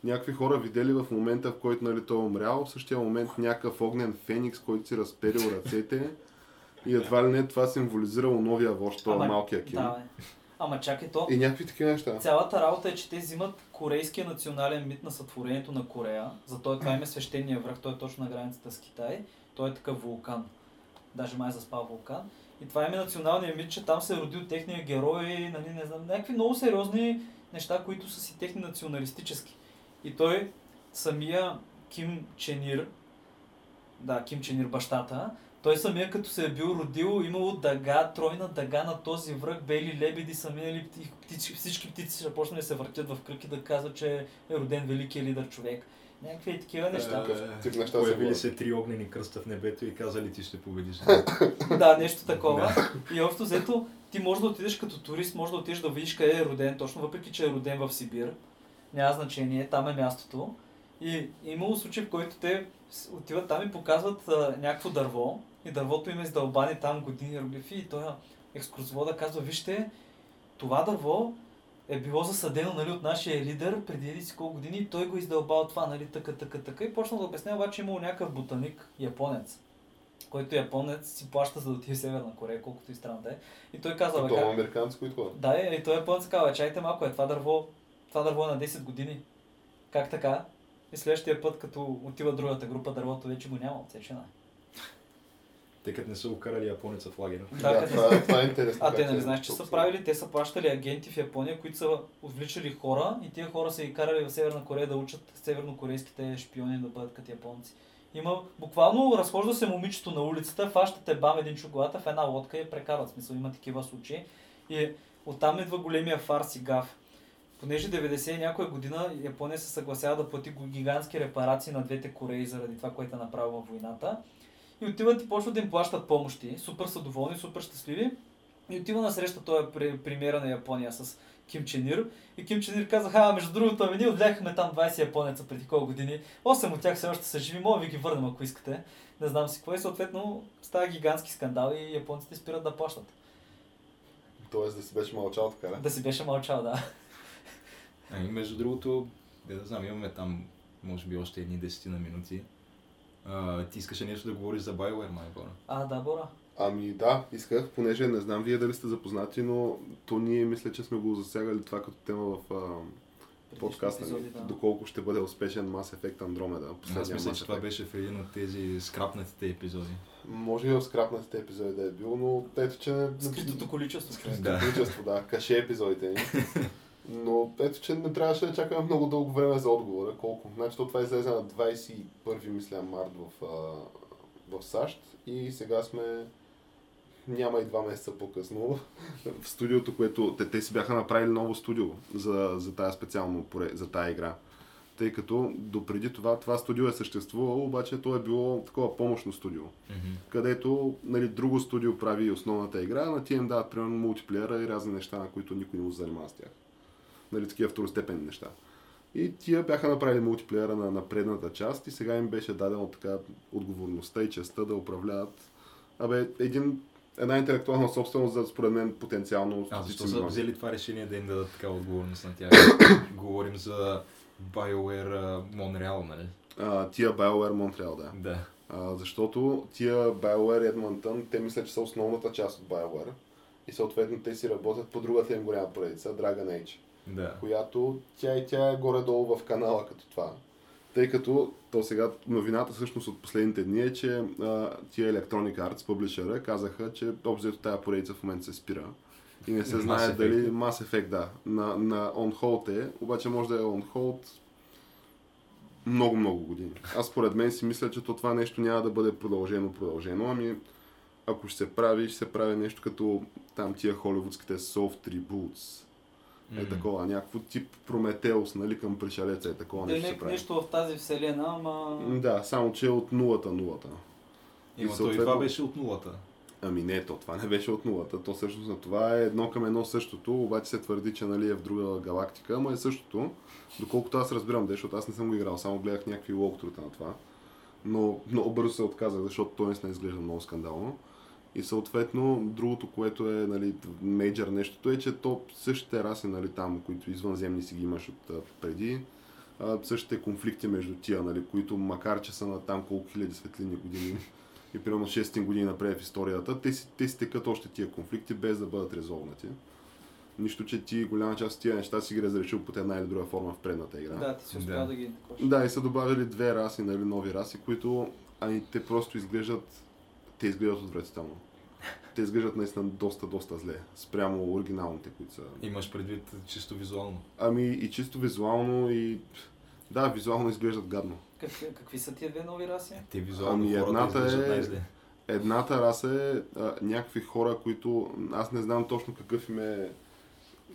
Някакви хора видели в момента, в който нали, той е умрял, в същия момент някакъв огнен феникс, който си разперил ръцете. И едва ли не това символизирало новия вожд, това малкия Ким. Да, бе. Ама чакай то. И някакви такива неща. Цялата работа е, че те взимат корейския национален мит на сътворението на Корея. Затова това име свещения връх, той е точно на границата с Китай. Той е такъв вулкан. Даже май е заспал вулкан. И това име националния мит, че там се е родил техния герой, нали, не знам, някакви много сериозни неща, които са си техни националистически. И той, самия Ким Ченир, да, Ким Ченир бащата, той самия като се е бил родил, имало дъга, тройна дъга на този връх, бели лебеди са минали, пти- птички, всички птици ще почнали да се въртят в кръг и да казват, че е роден великият лидер човек. Някакви е такива неща. Такъв тип неща се Появили се три огнени кръста в небето и казали ти ще победиш. да, нещо такова. И общо взето, ти можеш да отидеш като турист, можеш да отидеш да видиш къде е роден точно, въпреки че е роден в Сибир. Няма значение, там е мястото. И имало случай, в който те отиват там и показват а, някакво дърво. И дървото им е издълбани там години иероглифи и той екскурсовода казва, вижте, това дърво е било засадено нали, от нашия лидер преди еди си колко години и той го издълбал това, нали, така, така, така. И почна да обяснява, обаче имал някакъв ботаник, японец, който японец си плаща за да отиде в Северна Корея, колкото и странно да е. И той казва, бе, как... американци, които ходят. Да, и той японец казва, чайте малко, е това дърво, това дърво е на 10 години. Как така? И следващия път, като отива другата група, дървото вече го няма отсечена. Те като не са окарали японеца в лагера. Да, Да, това, това е интересно. А те нали е знаеш, че са правили, те са плащали агенти в Япония, които са отвличали хора и тия хора са ги карали в Северна Корея да учат севернокорейските шпиони да бъдат като японци. Има, буквално разхожда се момичето на улицата, фащате бам един чоколата в една лодка и прекарват. В Смисъл има такива случаи. И оттам идва големия фарс и гав. Понеже 90 и някоя година Япония се съгласява да плати гигантски репарации на двете Кореи заради това, което е направила войната. И отиват и почват да им плащат помощи. Супер са доволни, супер щастливи. И отива на среща той е премиера на Япония с Ким Чен Ир. И Ким Чен Ир каза, а между другото, ами ние отляхме там 20 японеца преди колко години. 8 от тях все още са живи, мога ви ги върнем, ако искате. Не знам си какво. И съответно става гигантски скандал и японците спират да плащат. Тоест да си беше мълчал така, да? Да си беше мълчал, да. Ами, между другото, не да знам, имаме там, може би, още едни десетина минути. А, ти искаше нещо да говориш за BioWare, май Бора? А, да, Бора. Ами да, исках, понеже не знам вие дали сте запознати, но то ние мисля, че сме го засягали това като тема в а, подкаста ни. епизоди, да. Доколко ще бъде успешен Mass Effect Andromeda. Аз мисля, Mass че това беше в един от тези скрапнатите епизоди. Може и в скрапнатите епизоди да е било, но ето, че... не- Скритото количество. Скритото Да. количество, да. Каше епизодите ни. [LAUGHS] Но ето, че не трябваше да чакаме много дълго време за отговора. Колко? Значи то това излезе на 21 мисля март в, а, в САЩ и сега сме няма и два месеца по-късно [LAUGHS] в студиото, което те, те си бяха направили ново студио за, за тази специално за тази игра. Тъй като допреди това, това студио е съществувало, обаче то е било такова помощно студио където нали, друго студио прави основната игра, на тия им дават примерно мултиплеера и разни неща, на които никой не му се занимава с тях. Нали, такива второстепенни неща. И тия бяха направили мултиплеера на, на предната част и сега им беше дадено така отговорността и честа да управляват абе, един, една интелектуална собственост за според мен потенциално А защо са взели това решение да им дадат такава отговорност на тях? [COUGHS] Говорим за BioWare Монреал, нали? А, тия BioWare Montreal, да. Да. А, защото тия BioWare Edmonton, те мислят, че са основната част от BioWare. И съответно те си работят по другата им голяма поредица, Dragon Age, Да. която тя и тя е горе-долу в канала като това. Тъй като то сега новината всъщност от последните дни е, че а, тия Electronic Arts, публишера, казаха, че обзето тази поредица в момента се спира. И не се Mass знае Effect. дали Mass Effect, да. На, на On Hold е, обаче може да е On Hold много-много години. Аз според мен си мисля, че то това нещо няма да бъде продължено, продължено, ами ако ще се прави, ще се прави нещо като там тия холивудските soft reboots. Е М. такова, някакво тип Прометеус, нали, към пришелеца е такова Да, нещо се не, прави. нещо в тази вселена, ама... Да, само че е от нулата нулата. Има, то и съответно- това беше от нулата. Ами не, то това не беше от нулата. То всъщност на това е едно към едно същото, обаче се твърди, че нали, е в друга галактика, ама е същото. Доколкото аз разбирам, де, защото аз не съм го играл, само гледах някакви локтрута на това. Но много бързо се отказах, защото той наистина изглежда много скандално. И съответно, другото, което е нали, мейджор нещото е, че то същите раси, нали, там, които извънземни си ги имаш от преди, а, същите конфликти между тия, нали, които макар че са на там колко хиляди светлини години [LAUGHS] и примерно 600 години напред в историята, те си, те си текат още тия конфликти без да бъдат резолвнати. Нищо, че ти голяма част от тия неща си ги разрешил под една или друга форма в предната игра. Да, ти си успял Да. да, ги. Да, и са добавили две раси, нали, нови раси, които ами, те просто изглеждат, те изглеждат отвратително. Те изглеждат наистина доста, доста зле, спрямо оригиналните, които са. Имаш предвид чисто визуално. Ами и чисто визуално и... Да, визуално изглеждат гадно. Какви, какви са тия две нови раси? Те визуално Ами, едната е-. Едната раса е а, някакви хора, които аз не знам точно какъв е им е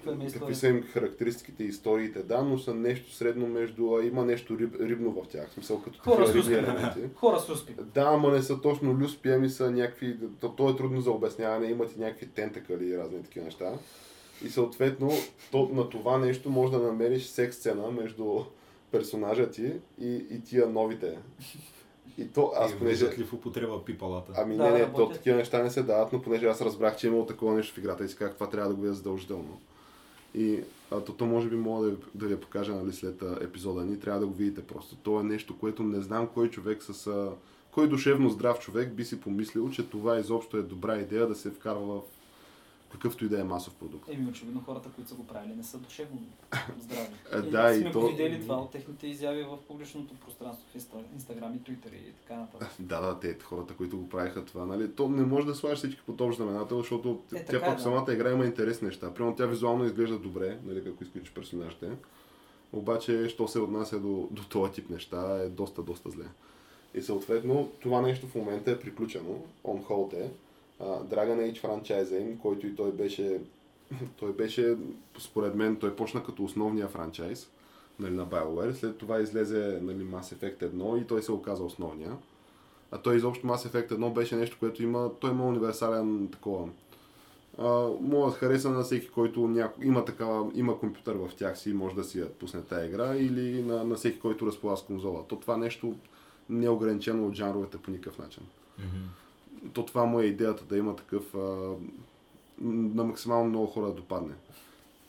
какви историята? са им характеристиките и историите, да, но са нещо средно между, а, има нещо риб, рибно в тях, в смисъл като Хора с елементи. Хора с люспи. Да, ама не са точно люспи, ами са някакви, то, то е трудно за обясняване, имат и някакви тентакали и разни такива неща. И съответно, то, на това нещо може да намериш секс сцена между персонажа ти и, и тия новите. И то, аз и понеже... ли в употреба пипалата? Ами Да, не, не, то работят. такива неща не се дават, но понеже аз разбрах, че е имало такова нещо в играта и си казах, това трябва да го видя задължително. И а, то, то може би мога да, да ви покажа нали, след а, епизода ни, трябва да го видите просто. То е нещо, което не знам кой човек с... А, кой душевно здрав човек би си помислил, че това изобщо е добра идея да се вкарва в какъвто и да е масов продукт. Еми, очевидно хората, които са го правили, не са душевно [LAUGHS] здрави. Да, и сме то- го видели това от техните изяви в публичното пространство, в Инста- Инстаграм и Твитър и така нататък. [LAUGHS] Да, да, те хората, които го правиха това, нали? То не може да слагаш всички под общ знаменател, защото Е, тя е, пък да. самата игра има интересни неща. Примерно тя визуално изглежда добре, нали, ако изключиш персонажите. Обаче, що се отнася до, до този тип неща, е доста, доста зле. И съответно, това нещо в момента е приключено. On hold е. Dragon Age франчайза им, който и той беше, [LAUGHS] той беше, според мен, той почна като основния франчайз нали, на BioWare. След това излезе нали, Mass Effect 1 и той се оказа основния. А той изобщо Mass Effect 1 беше нещо, което има, той има универсален такова. А, може да хареса на всеки, който няко, има, такава, има компютър в тях си и може да си я пусне тази игра или на, на всеки, който разполага с конзола. То това нещо не е ограничено от жанровете по никакъв начин. Мгм. То това му е идеята да има такъв а, на максимално много хора да допадне.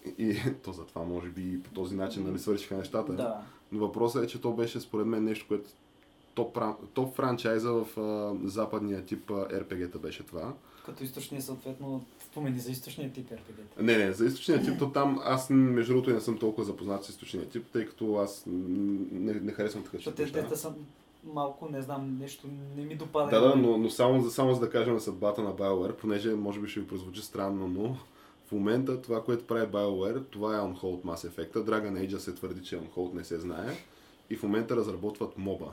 И, и [LAUGHS] то затова може би и по този начин нали, свършиха нещата. Да. Но въпросът е, че то беше според мен нещо, което топ, топ франчайза в а, западния тип RPG-та беше това. Като източния, съответно, спомени за източния тип RPG. Не, не, за източния тип, то там аз между другото не съм толкова запознат с източния тип, тъй като аз не, не харесвам такъв тип те, те са малко, не знам, нещо не ми допада. Да, да, но, но само, за, само за да кажем съдбата на BioWare, понеже може би ще ви прозвучи странно, но в момента това, което прави BioWare, това е on hold Mass Effect. Dragon Age се твърди, че on hold не се знае. И в момента разработват моба.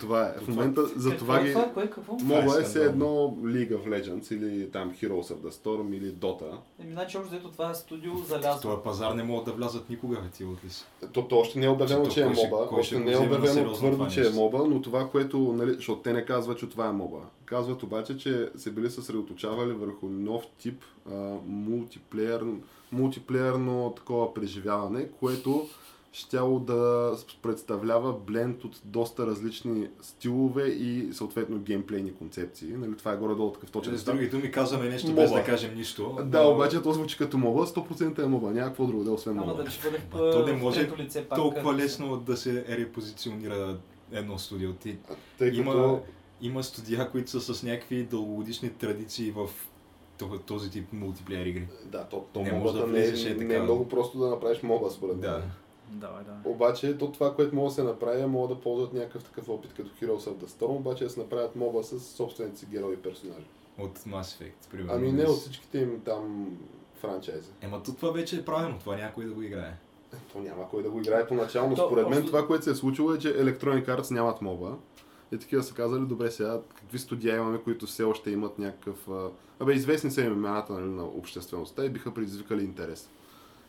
Това е. В момента за това е ги... това? Кое какво? Това е Моба е все едно League of Legends или там Heroes of the Storm или Dota. Еми, значи общо взето това е студио залязва. този пазар не могат да влязат никога, ти от ли си? То, то още не е обявено, Че е моба. Още не е обявено твърдо, това че е моба, но това, което, нали, защото те не казват, че това е моба. Казват обаче, че се били съсредоточавали върху нов тип а, мултиплеер, мултиплеерно такова преживяване, което щяло да представлява бленд от доста различни стилове и съответно геймплейни концепции. Нали, това е горе-долу такъв точен С други думи казваме нещо без Моба. да кажем нищо. Да, но обаче то звучи като моба, 100% е моба, няма какво друго да е освен Ама моба. бъде Ма, то не може лице пак. Толкова лесно да се репозиционира едно студио. Ти, Тъй като... има, има студия, които са с някакви дългогодишни традиции в то- този тип мултиплеер игри. Да, то, то Не може да не, е, е не е много просто да направиш моба, според Да. Давай, да. Обаче, то това, което може да се направи, е могат да ползват някакъв такъв опит като Heroes of the Storm, обаче да се направят моба с собствените си герои и персонажи. От Mass Effect, примерно. Ами не от всичките им там франчайзи. Ема то това вече е правилно, това някой да го играе. То няма кой да го играе поначално. То, Според мен това, което се е случило е, че Electronic Arts нямат моба. И такива са казали, добре сега, какви студия имаме, които все още имат някакъв... а, Абе, известни са им имената нали, на обществеността и биха предизвикали интерес.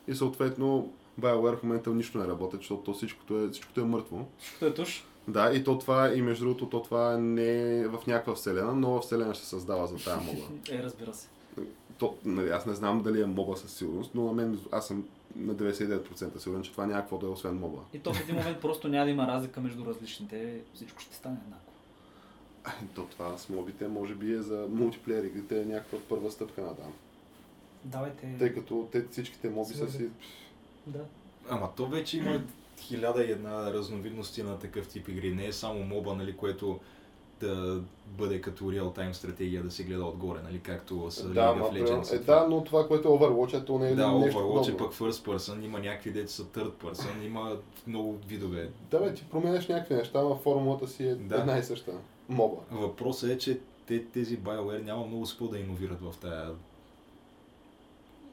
И съответно, BioWare в момента нищо не работи, защото то всичкото е, всичкото е мъртво. Всичкото е туш. Да, и то това, и между другото, то това не е в някаква вселена, нова вселена ще се създава за тая моба. [LAUGHS] Е, разбира се. То, нали, аз не знам дали е моба със сигурност, но на мен, аз съм на 99% сигурен, че това няма какво да е освен моба. И то в един момент просто няма да има разлика между различните. Всичко ще стане еднакво. То това с мобите може би е за мултиплеер игрите е някаква първа стъпка на там. Давайте. Тъй като те всичките моби са си... Да. Ама то вече има хиляда и една разновидности на такъв тип игри. Не е само моба, нали, което да бъде като реал-тайм стратегия да се гледа отгоре, нали, както с Да, League of Legends. е, да, но това, което е Overwatch, е, то не е Да, нещо Overwatch е подобно. пък first person, има някакви деца са third person, има много видове. Да, бе, ти променяш някакви неща, но формулата си е Да. една и съща. Моба. Въпросът е, че те, тези BioWare няма много спо да иновират в тая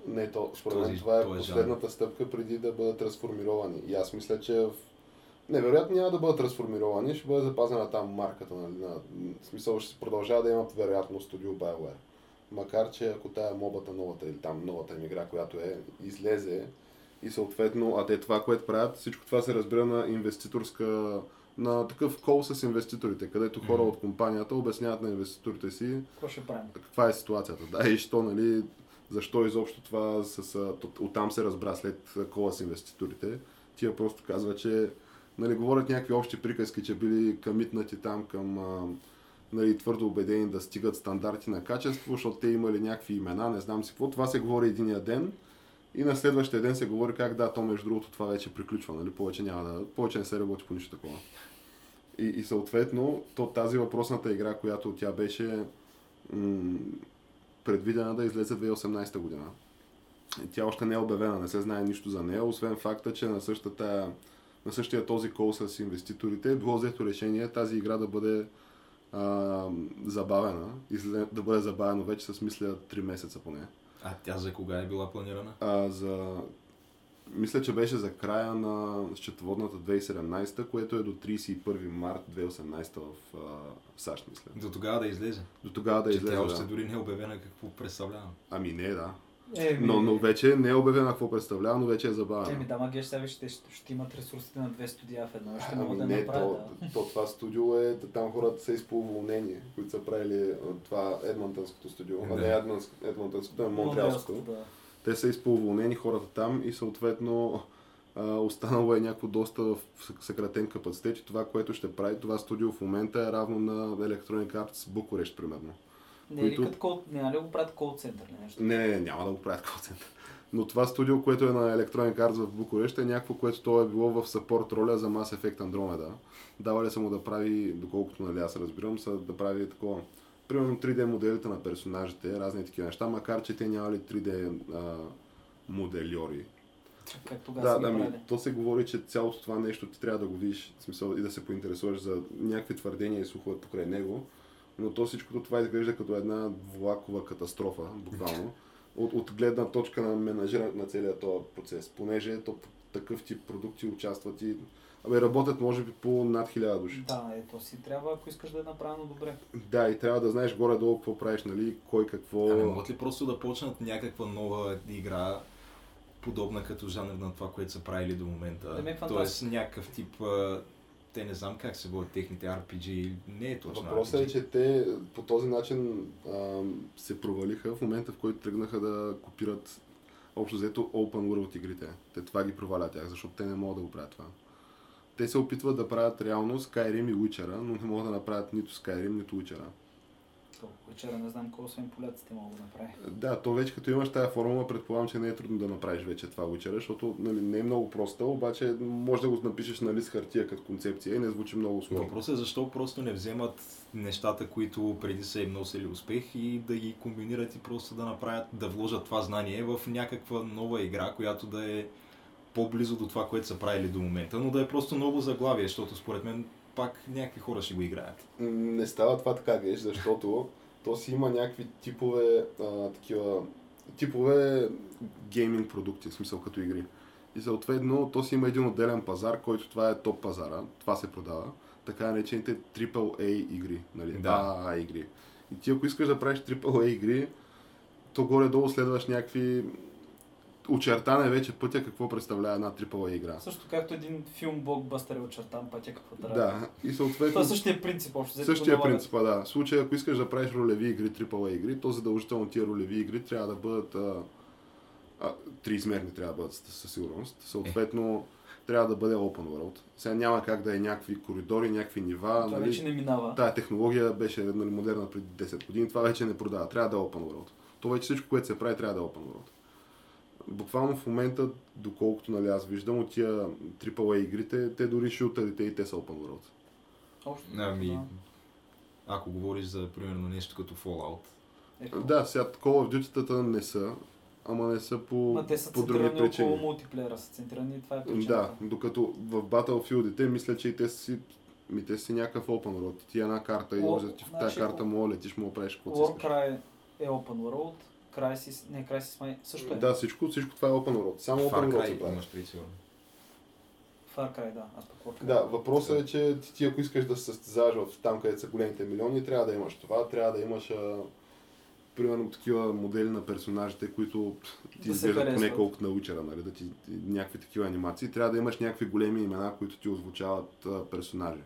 Не, то, според мен това е последната стъпка преди да бъдат трансформировани. И аз мисля, че в... Невероятно няма да бъдат трансформировани, ще бъде запазена там марката. Нали, на... В смисъл ще се продължава да имат вероятно студио BioWare. Макар, че ако тая мобата новата или там новата им игра, която е, излезе и съответно, а те това, което правят, всичко това се разбира на инвеститорска на такъв кол с инвеститорите, където хора Мгм. от компанията обясняват на инвеститорите си Какво ще правим? каква е ситуацията. Да, и що, нали, защо изобщо това с, оттам се разбра след кола с инвеститорите. Тия просто казва, че нали, говорят някакви общи приказки, че били камитнати там към нали, твърдо убедени да стигат стандарти на качество, защото те имали някакви имена, не знам си какво. Това се говори единия ден и на следващия ден се говори как да, то между другото това вече приключва, нали, повече няма да, повече не се работи по нищо такова. И, и съответно, то тази въпросната игра, която тя беше м- предвидена да излезе 2018 година. Тя още не е обявена, не се знае нищо за нея, освен факта, че на, същата, на същия този кол с инвеститорите е било взето решение тази игра да бъде а, забавена, да бъде забавено вече с мисля 3 месеца поне. А тя за кога е била планирана? А, за... Мисля, че беше за края на счетоводната 2017, което е до 31 март 2018 в а, САЩ, мисля. До тогава да излезе. До тогава да Че излезе. тя още Да. дори не е обявена какво представлява. Ами не, да. Еми, Но, но вече не е обявена какво представлява, но вече е забавена. Еми да, ма геш сега ще, ще, ще имат ресурсите на две студия в едно, ще Ами могат да не, направят. то, Да. то, това студио е, там хората са изполуволнени, които са правили а, това Едмонтънското студио, а Да. не Едмонтънск- Едмонтънското, а Монтреалското. Да. Те са изполуволнени хората там и съответно останало е някакво доста в съкратен капацитет и това, което ще прави това студио в момента е равно на Electronic Arts Букурещ, примерно. Не е ли които- като кол, няма ли го правят кол център или нещо? Не, не, не, няма да го правят колцентър. Но това студио, което е на Electronic Arts в Букурещ е някакво, което то е било в сапорт роля за Mass Effect Andromeda. Давали са му да прави, доколкото нали аз разбирам, са да прави такова, примерно 3D моделите на персонажите, разни такива неща, макар че те нямали 3D а, модельори. Как тогава Да, ами, то се говори, че цялото това нещо ти трябва да го видиш, в смисъл и да се поинтересуваш за някакви твърдения и слухове покрай него, но то всичкото това изглежда като една влакова катастрофа, буквално, от, от гледна точка на менажирането на целият този процес, понеже то такъв тип продукти участват и Абе, работят може би по над хиляда души. Да, ето си трябва, ако искаш да е направено добре. Да, и трябва да знаеш горе-долу какво правиш, нали, кой какво... Ами могат ли просто да почнат някаква нова игра, подобна като жанр на това, което са правили до момента? Да, ме е Тоест някакъв тип, те не знам как се водят техните RPG, не е точно Въпросът е, RPG. че те по този начин а, се провалиха в момента, в който тръгнаха да копират общо взето Open World игрите. Те това ги проваля тях, защото те не могат да го правят това. Те се опитват да правят реално Skyrim и Witcher, но не могат да направят нито Skyrim, нито Witcher. То, Вечера не знам кой освен поляците могат да направи. Да, то вече като имаш тази формула, предполагам, че не е трудно да направиш вече това Witcher, защото нали, не е много проста, обаче може да го напишеш на лист хартия като концепция и не звучи много сложно. Въпросът е защо просто не вземат нещата, които преди са им носили успех и да ги комбинират и просто да направят, да вложат това знание в някаква нова игра, която да е по-близо до това, което са правили до момента, но да е просто ново заглавие, защото според мен пак някакви хора ще го играят. Не става това така, геш, защото то си има някакви типове, а, такива, типове гейминг продукти, в смисъл като игри. И съответно, то си има един отделен пазар, който това е топ пазара, това се продава, така наречените AAA игри, нали? Да. AAA игри. И ти ако искаш да правиш AAA игри, то горе-долу следваш някакви очертане вече пътя какво представлява една AAA игра. Също както един филм блокбъстър е очертан пътя какво трябва. Да, и съответно... Това е същия принцип, общо. Същия принцип, да. В случая, ако искаш да правиш ролеви игри, AAA игри, то задължително тия ролеви игри трябва да бъдат а, а, триизмерни трябва да бъдат със със сигурност. Съответно, трябва да бъде open world. Сега няма как да е някакви коридори, някакви нива. Това нали? вече не минава. Тая технология беше нали, модерна преди 10 години, това вече не продава. Трябва да е open world. То вече всичко, което се прави, трябва да е open world. Буквално в момента, доколкото нали, аз виждам от тия AAA игрите, те дори шутерите и те са open world. Общо, Ами, да. ако говориш за, примерно, нещо като Fallout, Ето. Да, сега Call of Duty-тата не са, ама не са по, Ма те са по други центрирани около причини. мултиплеера, са центрирани и това е причината. Да, докато в Battlefield-ите мисля, че и те си ми те си някакъв open world. Ти една карта и може ти в тази значи, карта мога да летиш, мога да правиш каквото си искаш. Warcry е open world, Crysis, не Crysis май също е. Да, всичко, всичко това е open world. Само open Far world се прави. имаш преди сигурно. Far Cry, да. Аз пък Warcry. Да, въпросът е, че ти, ти ако искаш да се състезаваш в там, където са големите милиони, трябва да имаш това, трябва да имаш а, примерно такива модели на персонажите, които ти Да изглеждат поне колкото на учера, нали, да ти, ти някакви такива анимации. Трябва да имаш някакви големи имена, които ти озвучават а, персонажи.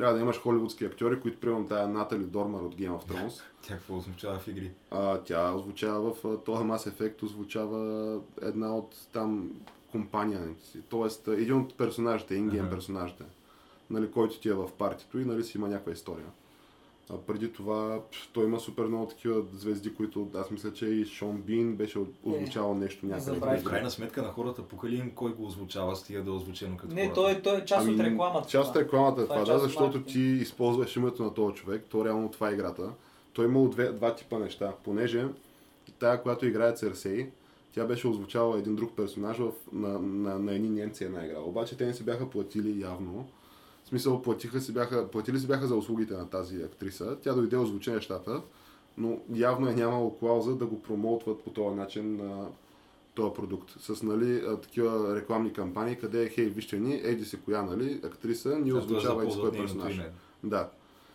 Трябва да имаш холивудски актьори, които примерно тая Натали Дормар от Game of Thrones. [LAUGHS] Тя какво означава в игри? А, тя озвучава в този Mass Effect, озвучава една от там компания. Тоест, един от персонажите, ингейм персонажите, нали, който ти е в партито и нали, си има някаква история. А преди това той има супер много такива звезди, които аз мисля, че и Шон Бин беше озвучавал нещо някъде. забравих. В крайна сметка на хората пука ли им кой го озвучава, стига да е озвучено като Не, хората. той, е- той е част от Ами, рекламата. Част от това. рекламата е Това е това, да, от защото ти използваш името на този човек, то реално това е играта. Той имал две, два типа неща, понеже тая, която играе Церсей, тя беше озвучавала един друг персонаж в, на, на, на едни немци една игра. Обаче те не си бяха платили явно. Смисъл, платиха си бяха, платили си бяха за услугите на тази актриса. Тя дойде озвучи нещата, но явно е нямало клауза да го промоутват по този начин на този продукт. С нали, такива рекламни кампании, къде е, хей, вижте ни, еди си коя, нали, актриса, ни озвучава т.е. еди си кой нейното персонаж. Да.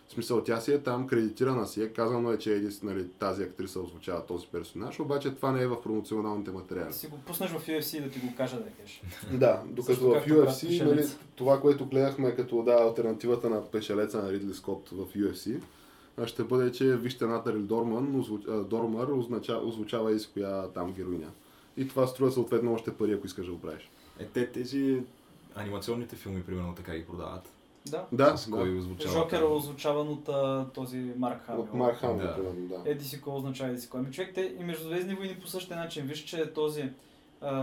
В смисъл, тя си е там, кредитирана си е, казано е, че си, нали, тази актриса озвучава този персонаж, обаче това не е в промоционалните материали. Да си го пуснеш в UFC да ти го кажа да кажеш. Да, докато Също в UFC, нали, това, което гледахме като да, альтернативата на пешелеца на Ридли Скот в UFC, а, ще бъде, че вижте Натали Дорман, Дормър озвучава и с коя там героиня. И това струва съответно още пари, ако искаш да го правиш. Е, те тези анимационните филми, примерно, така ги продават. Да. Да, С кой да. озвучава. Жокер е озвучаван от а, този Марк Хамил. От Марк Хамил, Да. примерно, да. Еди си кой означава еди си кой. Ами човек, те и Междузвездни войни по същия начин. Виж, че този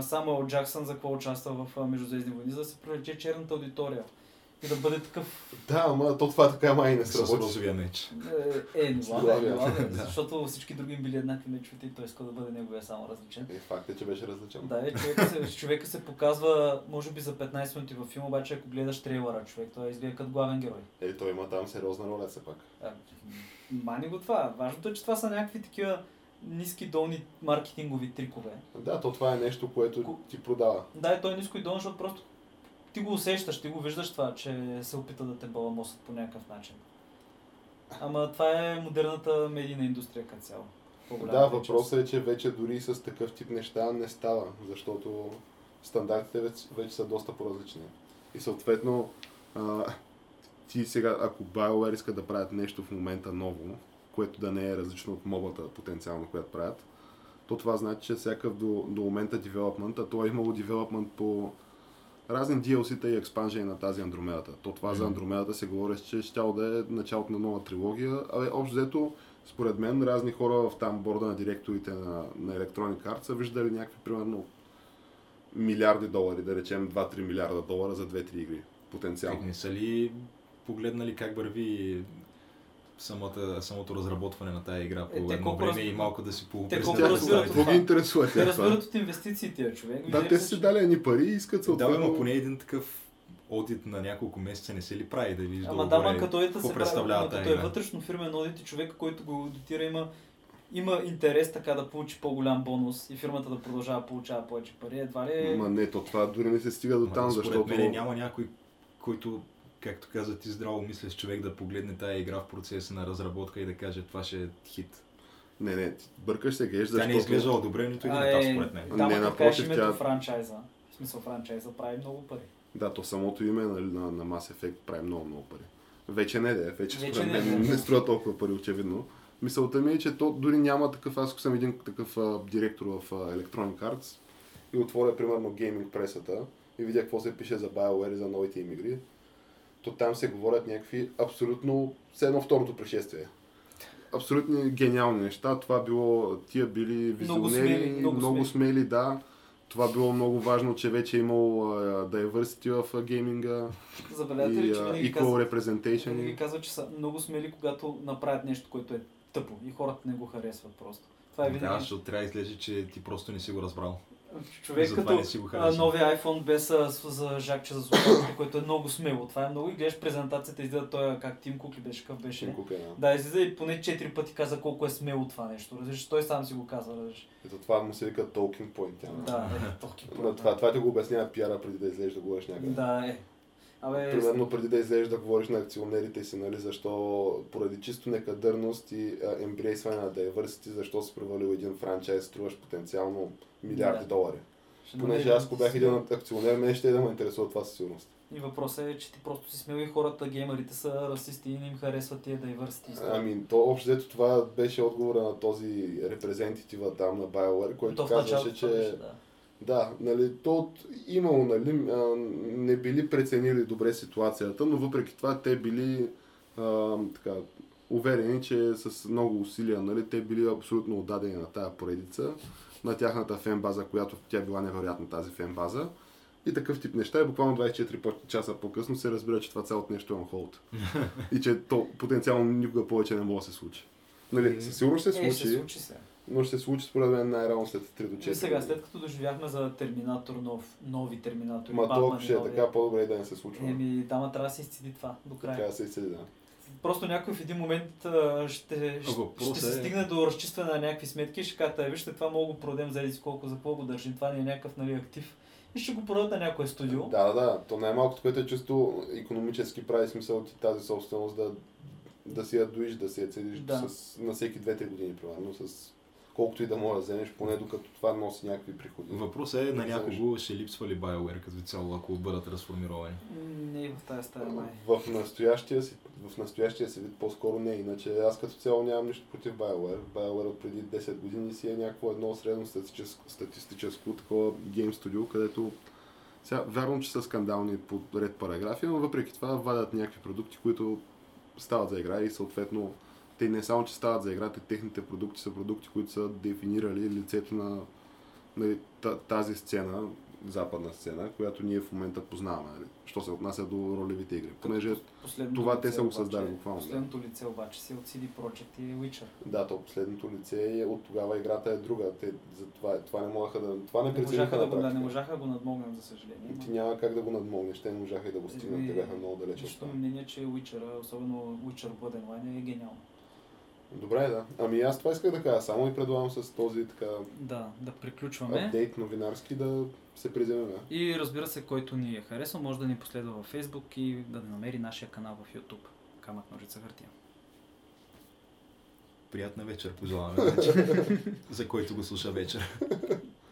Самуел Джаксън за какво участва в Междузвездни войни, за да се привлече черната аудитория. И да бъде такъв... Да, ама то това така май не С сработи. розовия меч. Е, е ладно, [LAUGHS] Да. защото всички други били еднакви мечовете и той иска да бъде неговия само различен. И факт е, че беше различен. Да, е, човека се, [LAUGHS] човека се показва, може би за 15 минути във филма, обаче ако гледаш трейлера, човек, той изглежда като главен герой. Е, той има там сериозна роля все пак. А, Мани го това. Важното е, че това са някакви такива ниски долни маркетингови трикове. Да, то това е нещо, което Ко- ти продава. Да, и той е ниско и долно, защото просто ти го усещаш, ти го виждаш това, че се опита да те баламосат по някакъв начин. Ама това е модерната медийна индустрия като цяло. Да, част. въпросът е, че вече дори с такъв тип неща не става, защото стандартите вече, вече са доста по-различни. И съответно, а, ти сега, ако BioWare иска да правят нещо в момента ново, което да не е различно от мобата потенциално, която правят, то това значи, че всякакъв до, до момента девелопмент, а то е имало девелопмент по разни DLC-та и експанжени на тази Андромедата. То това за Мгм. Андромедата се говори, че ще да е началото на нова трилогия, а общо взето според мен разни хора в там борда на директорите на, на Electronic Arts са виждали някакви примерно милиарди долари, да речем 2-3 милиарда долара за 2-3 игри. Потенциално. Как не са ли погледнали как върви самата, самото разработване на тази игра по Е, те едно време раз- и малко да си по те разбират какво това? ги интересува Те разбират от инвестициите, човек. Да, те са, си дали едни пари и искат Да, съответно... бе, ма поне един такъв одит на няколко месеца не се ли прави да вижда Ама да, ма отгоре като одита се прави, представлява ама тази като е вътрешно фирмен одит и човек, който го аудитира има има интерес така да получи по-голям бонус и фирмата да продължава да получава повече пари. Едва ли... Ма не, то това дори не се стига до там, защото... мен няма някой, който, както каза ти, здраво мислиш човек да погледне тази игра в процеса на разработка и да каже това ще е хит. Не, не, ти бъркаш се геш, Тя не е защото... изглеждала добре нито един етап е, според мен. Да, Не, напротив, тя- франчайза. В смисъл франчайза прави много пари. Да, то самото име нали, на, на Mass Effect прави много, много пари. Вече не да е, вече, Вече според не, мен да. не струва толкова пари, очевидно. Мисълта ми е, че то дори няма такъв, аз съм един такъв а, директор в а, Electronic Arts и отворя примерно гейминг пресата и видя какво се пише за BioWare и за новите им игри, то там се говорят някакви абсолютно, все едно второто пришествие. Абсолютно гениални неща. Това било, тия били Много визионери, смели, много много смели. смели, да. Това било много важно, че вече е имал а, diversity в а, гейминга Забелязате и ли, че винаги equal казват, representation. винаги казват, че са много смели, когато направят нещо, което е тъпо и хората не го харесват просто. Това е Да, винаги. защото трябва да изглежда, че ти просто не си го разбрал. Човек Затова като не си го а, новия iPhone без а, за жакче за слушалките, което е много смело. Това е много и гледаш презентацията, изгледа той как Тим Кук ли беше, какъв беше. Тим Кук е, да. Да, излиза и поне 4 пъти каза колко е смело това нещо. Разбираш, той сам си го казва. Разбираш. Ето това му се вика talking point. Тя, Да, е, толки На това, това ти го обяснява пиара преди да излезеш да говориш някъде. Да, е. Абе, Примерно преди да излезеш да говориш на акционерите си, нали, защо поради чисто некадърност и ембрейсване на diversity, защо си провалил един франчайз, струваш потенциално милиарди Да. долари. ще Понеже аз ако бях един акционер, мен ще е да ме интересува това със сигурност. И въпросът е, че ти просто си смел и хората, геймерите са расисти и не им харесват тия истории. Ами, то общо взето това беше отговора на този репрезентатива там на BioWare, който казваше, това беше, че да. Да, нали, то от, имало, нали, не били преценили добре ситуацията, но въпреки това те били а, така, уверени, че с много усилия, нали, те били абсолютно отдадени на тая поредица, на тяхната фен база, която тя била невероятна тази фен база. И такъв тип неща. И буквално 24 по- часа по-късно се разбира, че това цялото нещо е на холд. [LAUGHS] и че то потенциално никога повече не може да се случи. Нали, със сигурност се Е, случи, ще случи се. Но ще се случи според мен най-рано след 3 до 4. И сега, след като доживяхме за Терминатор нов, нови Терминатори, Ма и ще е така, по-добре и да не се случва. Еми, дама трябва да се изцеди това до края. Трябва да се изцеди, да. Просто някой в един момент а, ще, ще, ще се е- стигне до разчистване на някакви сметки и ще кажат, «Ай, вижте, това мога да го продадем за еди колко, за какво го държим, това не е някакъв нали, актив. И ще го продадат на някое студио. Да, да, да. То най-малкото, което е чисто економически прави смисъл ти тази собственост да, да си я доиш, да си я цедиш Да. с, на всеки 2-3 години, примерно, с колкото и да може да вземеш, поне докато това носи някакви приходи. Въпросът е на някого ще липсва ли BioWare като цяло, ако бъдат разформировани. Не е в тази стая май. В настоящия, си, в настоящия си вид по-скоро не, иначе аз като цяло нямам нищо против BioWare. BioWare от преди 10 години си е някакво едно средно статистическо, статистическо такова гейм студио, където сега, вярвам, че са скандални по ред параграфи, но въпреки това вадят някакви продукти, които стават за игра и съответно те не само, че стават за игра, те техните продукти са продукти, които са дефинирали лицето на, на та- тази сцена, западна сцена, която ние в момента познаваме, нали? що се отнася до ролевите игри. Понеже Последното това те са го създали буквално. Последното лице обаче си от CD Projekt и Witcher. Да, то последното лице е от тогава играта е друга. Те, за това, това не можеха да. Това не Не можаха, да го, да, не можаха да го надмогнем, за съжаление. Ти ама- няма как да го надмогнеш, те не можаха и да го стигнат, те бяха много далеч от Личното мнение, е, че Witcher, особено Witcher Bloodline е гениално. Добре, да. Ами аз това исках да кажа, само и предлагам с този така Да, да приключваме. апдейт новинарски да се приземем. И разбира се, който ни е харесал, може да ни последва във Facebook и да намери нашия канал в YouTube. Камък, ножица, хартия. Приятна вечер пожелаваме вечер. [LAUGHS] За който го слуша вечер. [LAUGHS]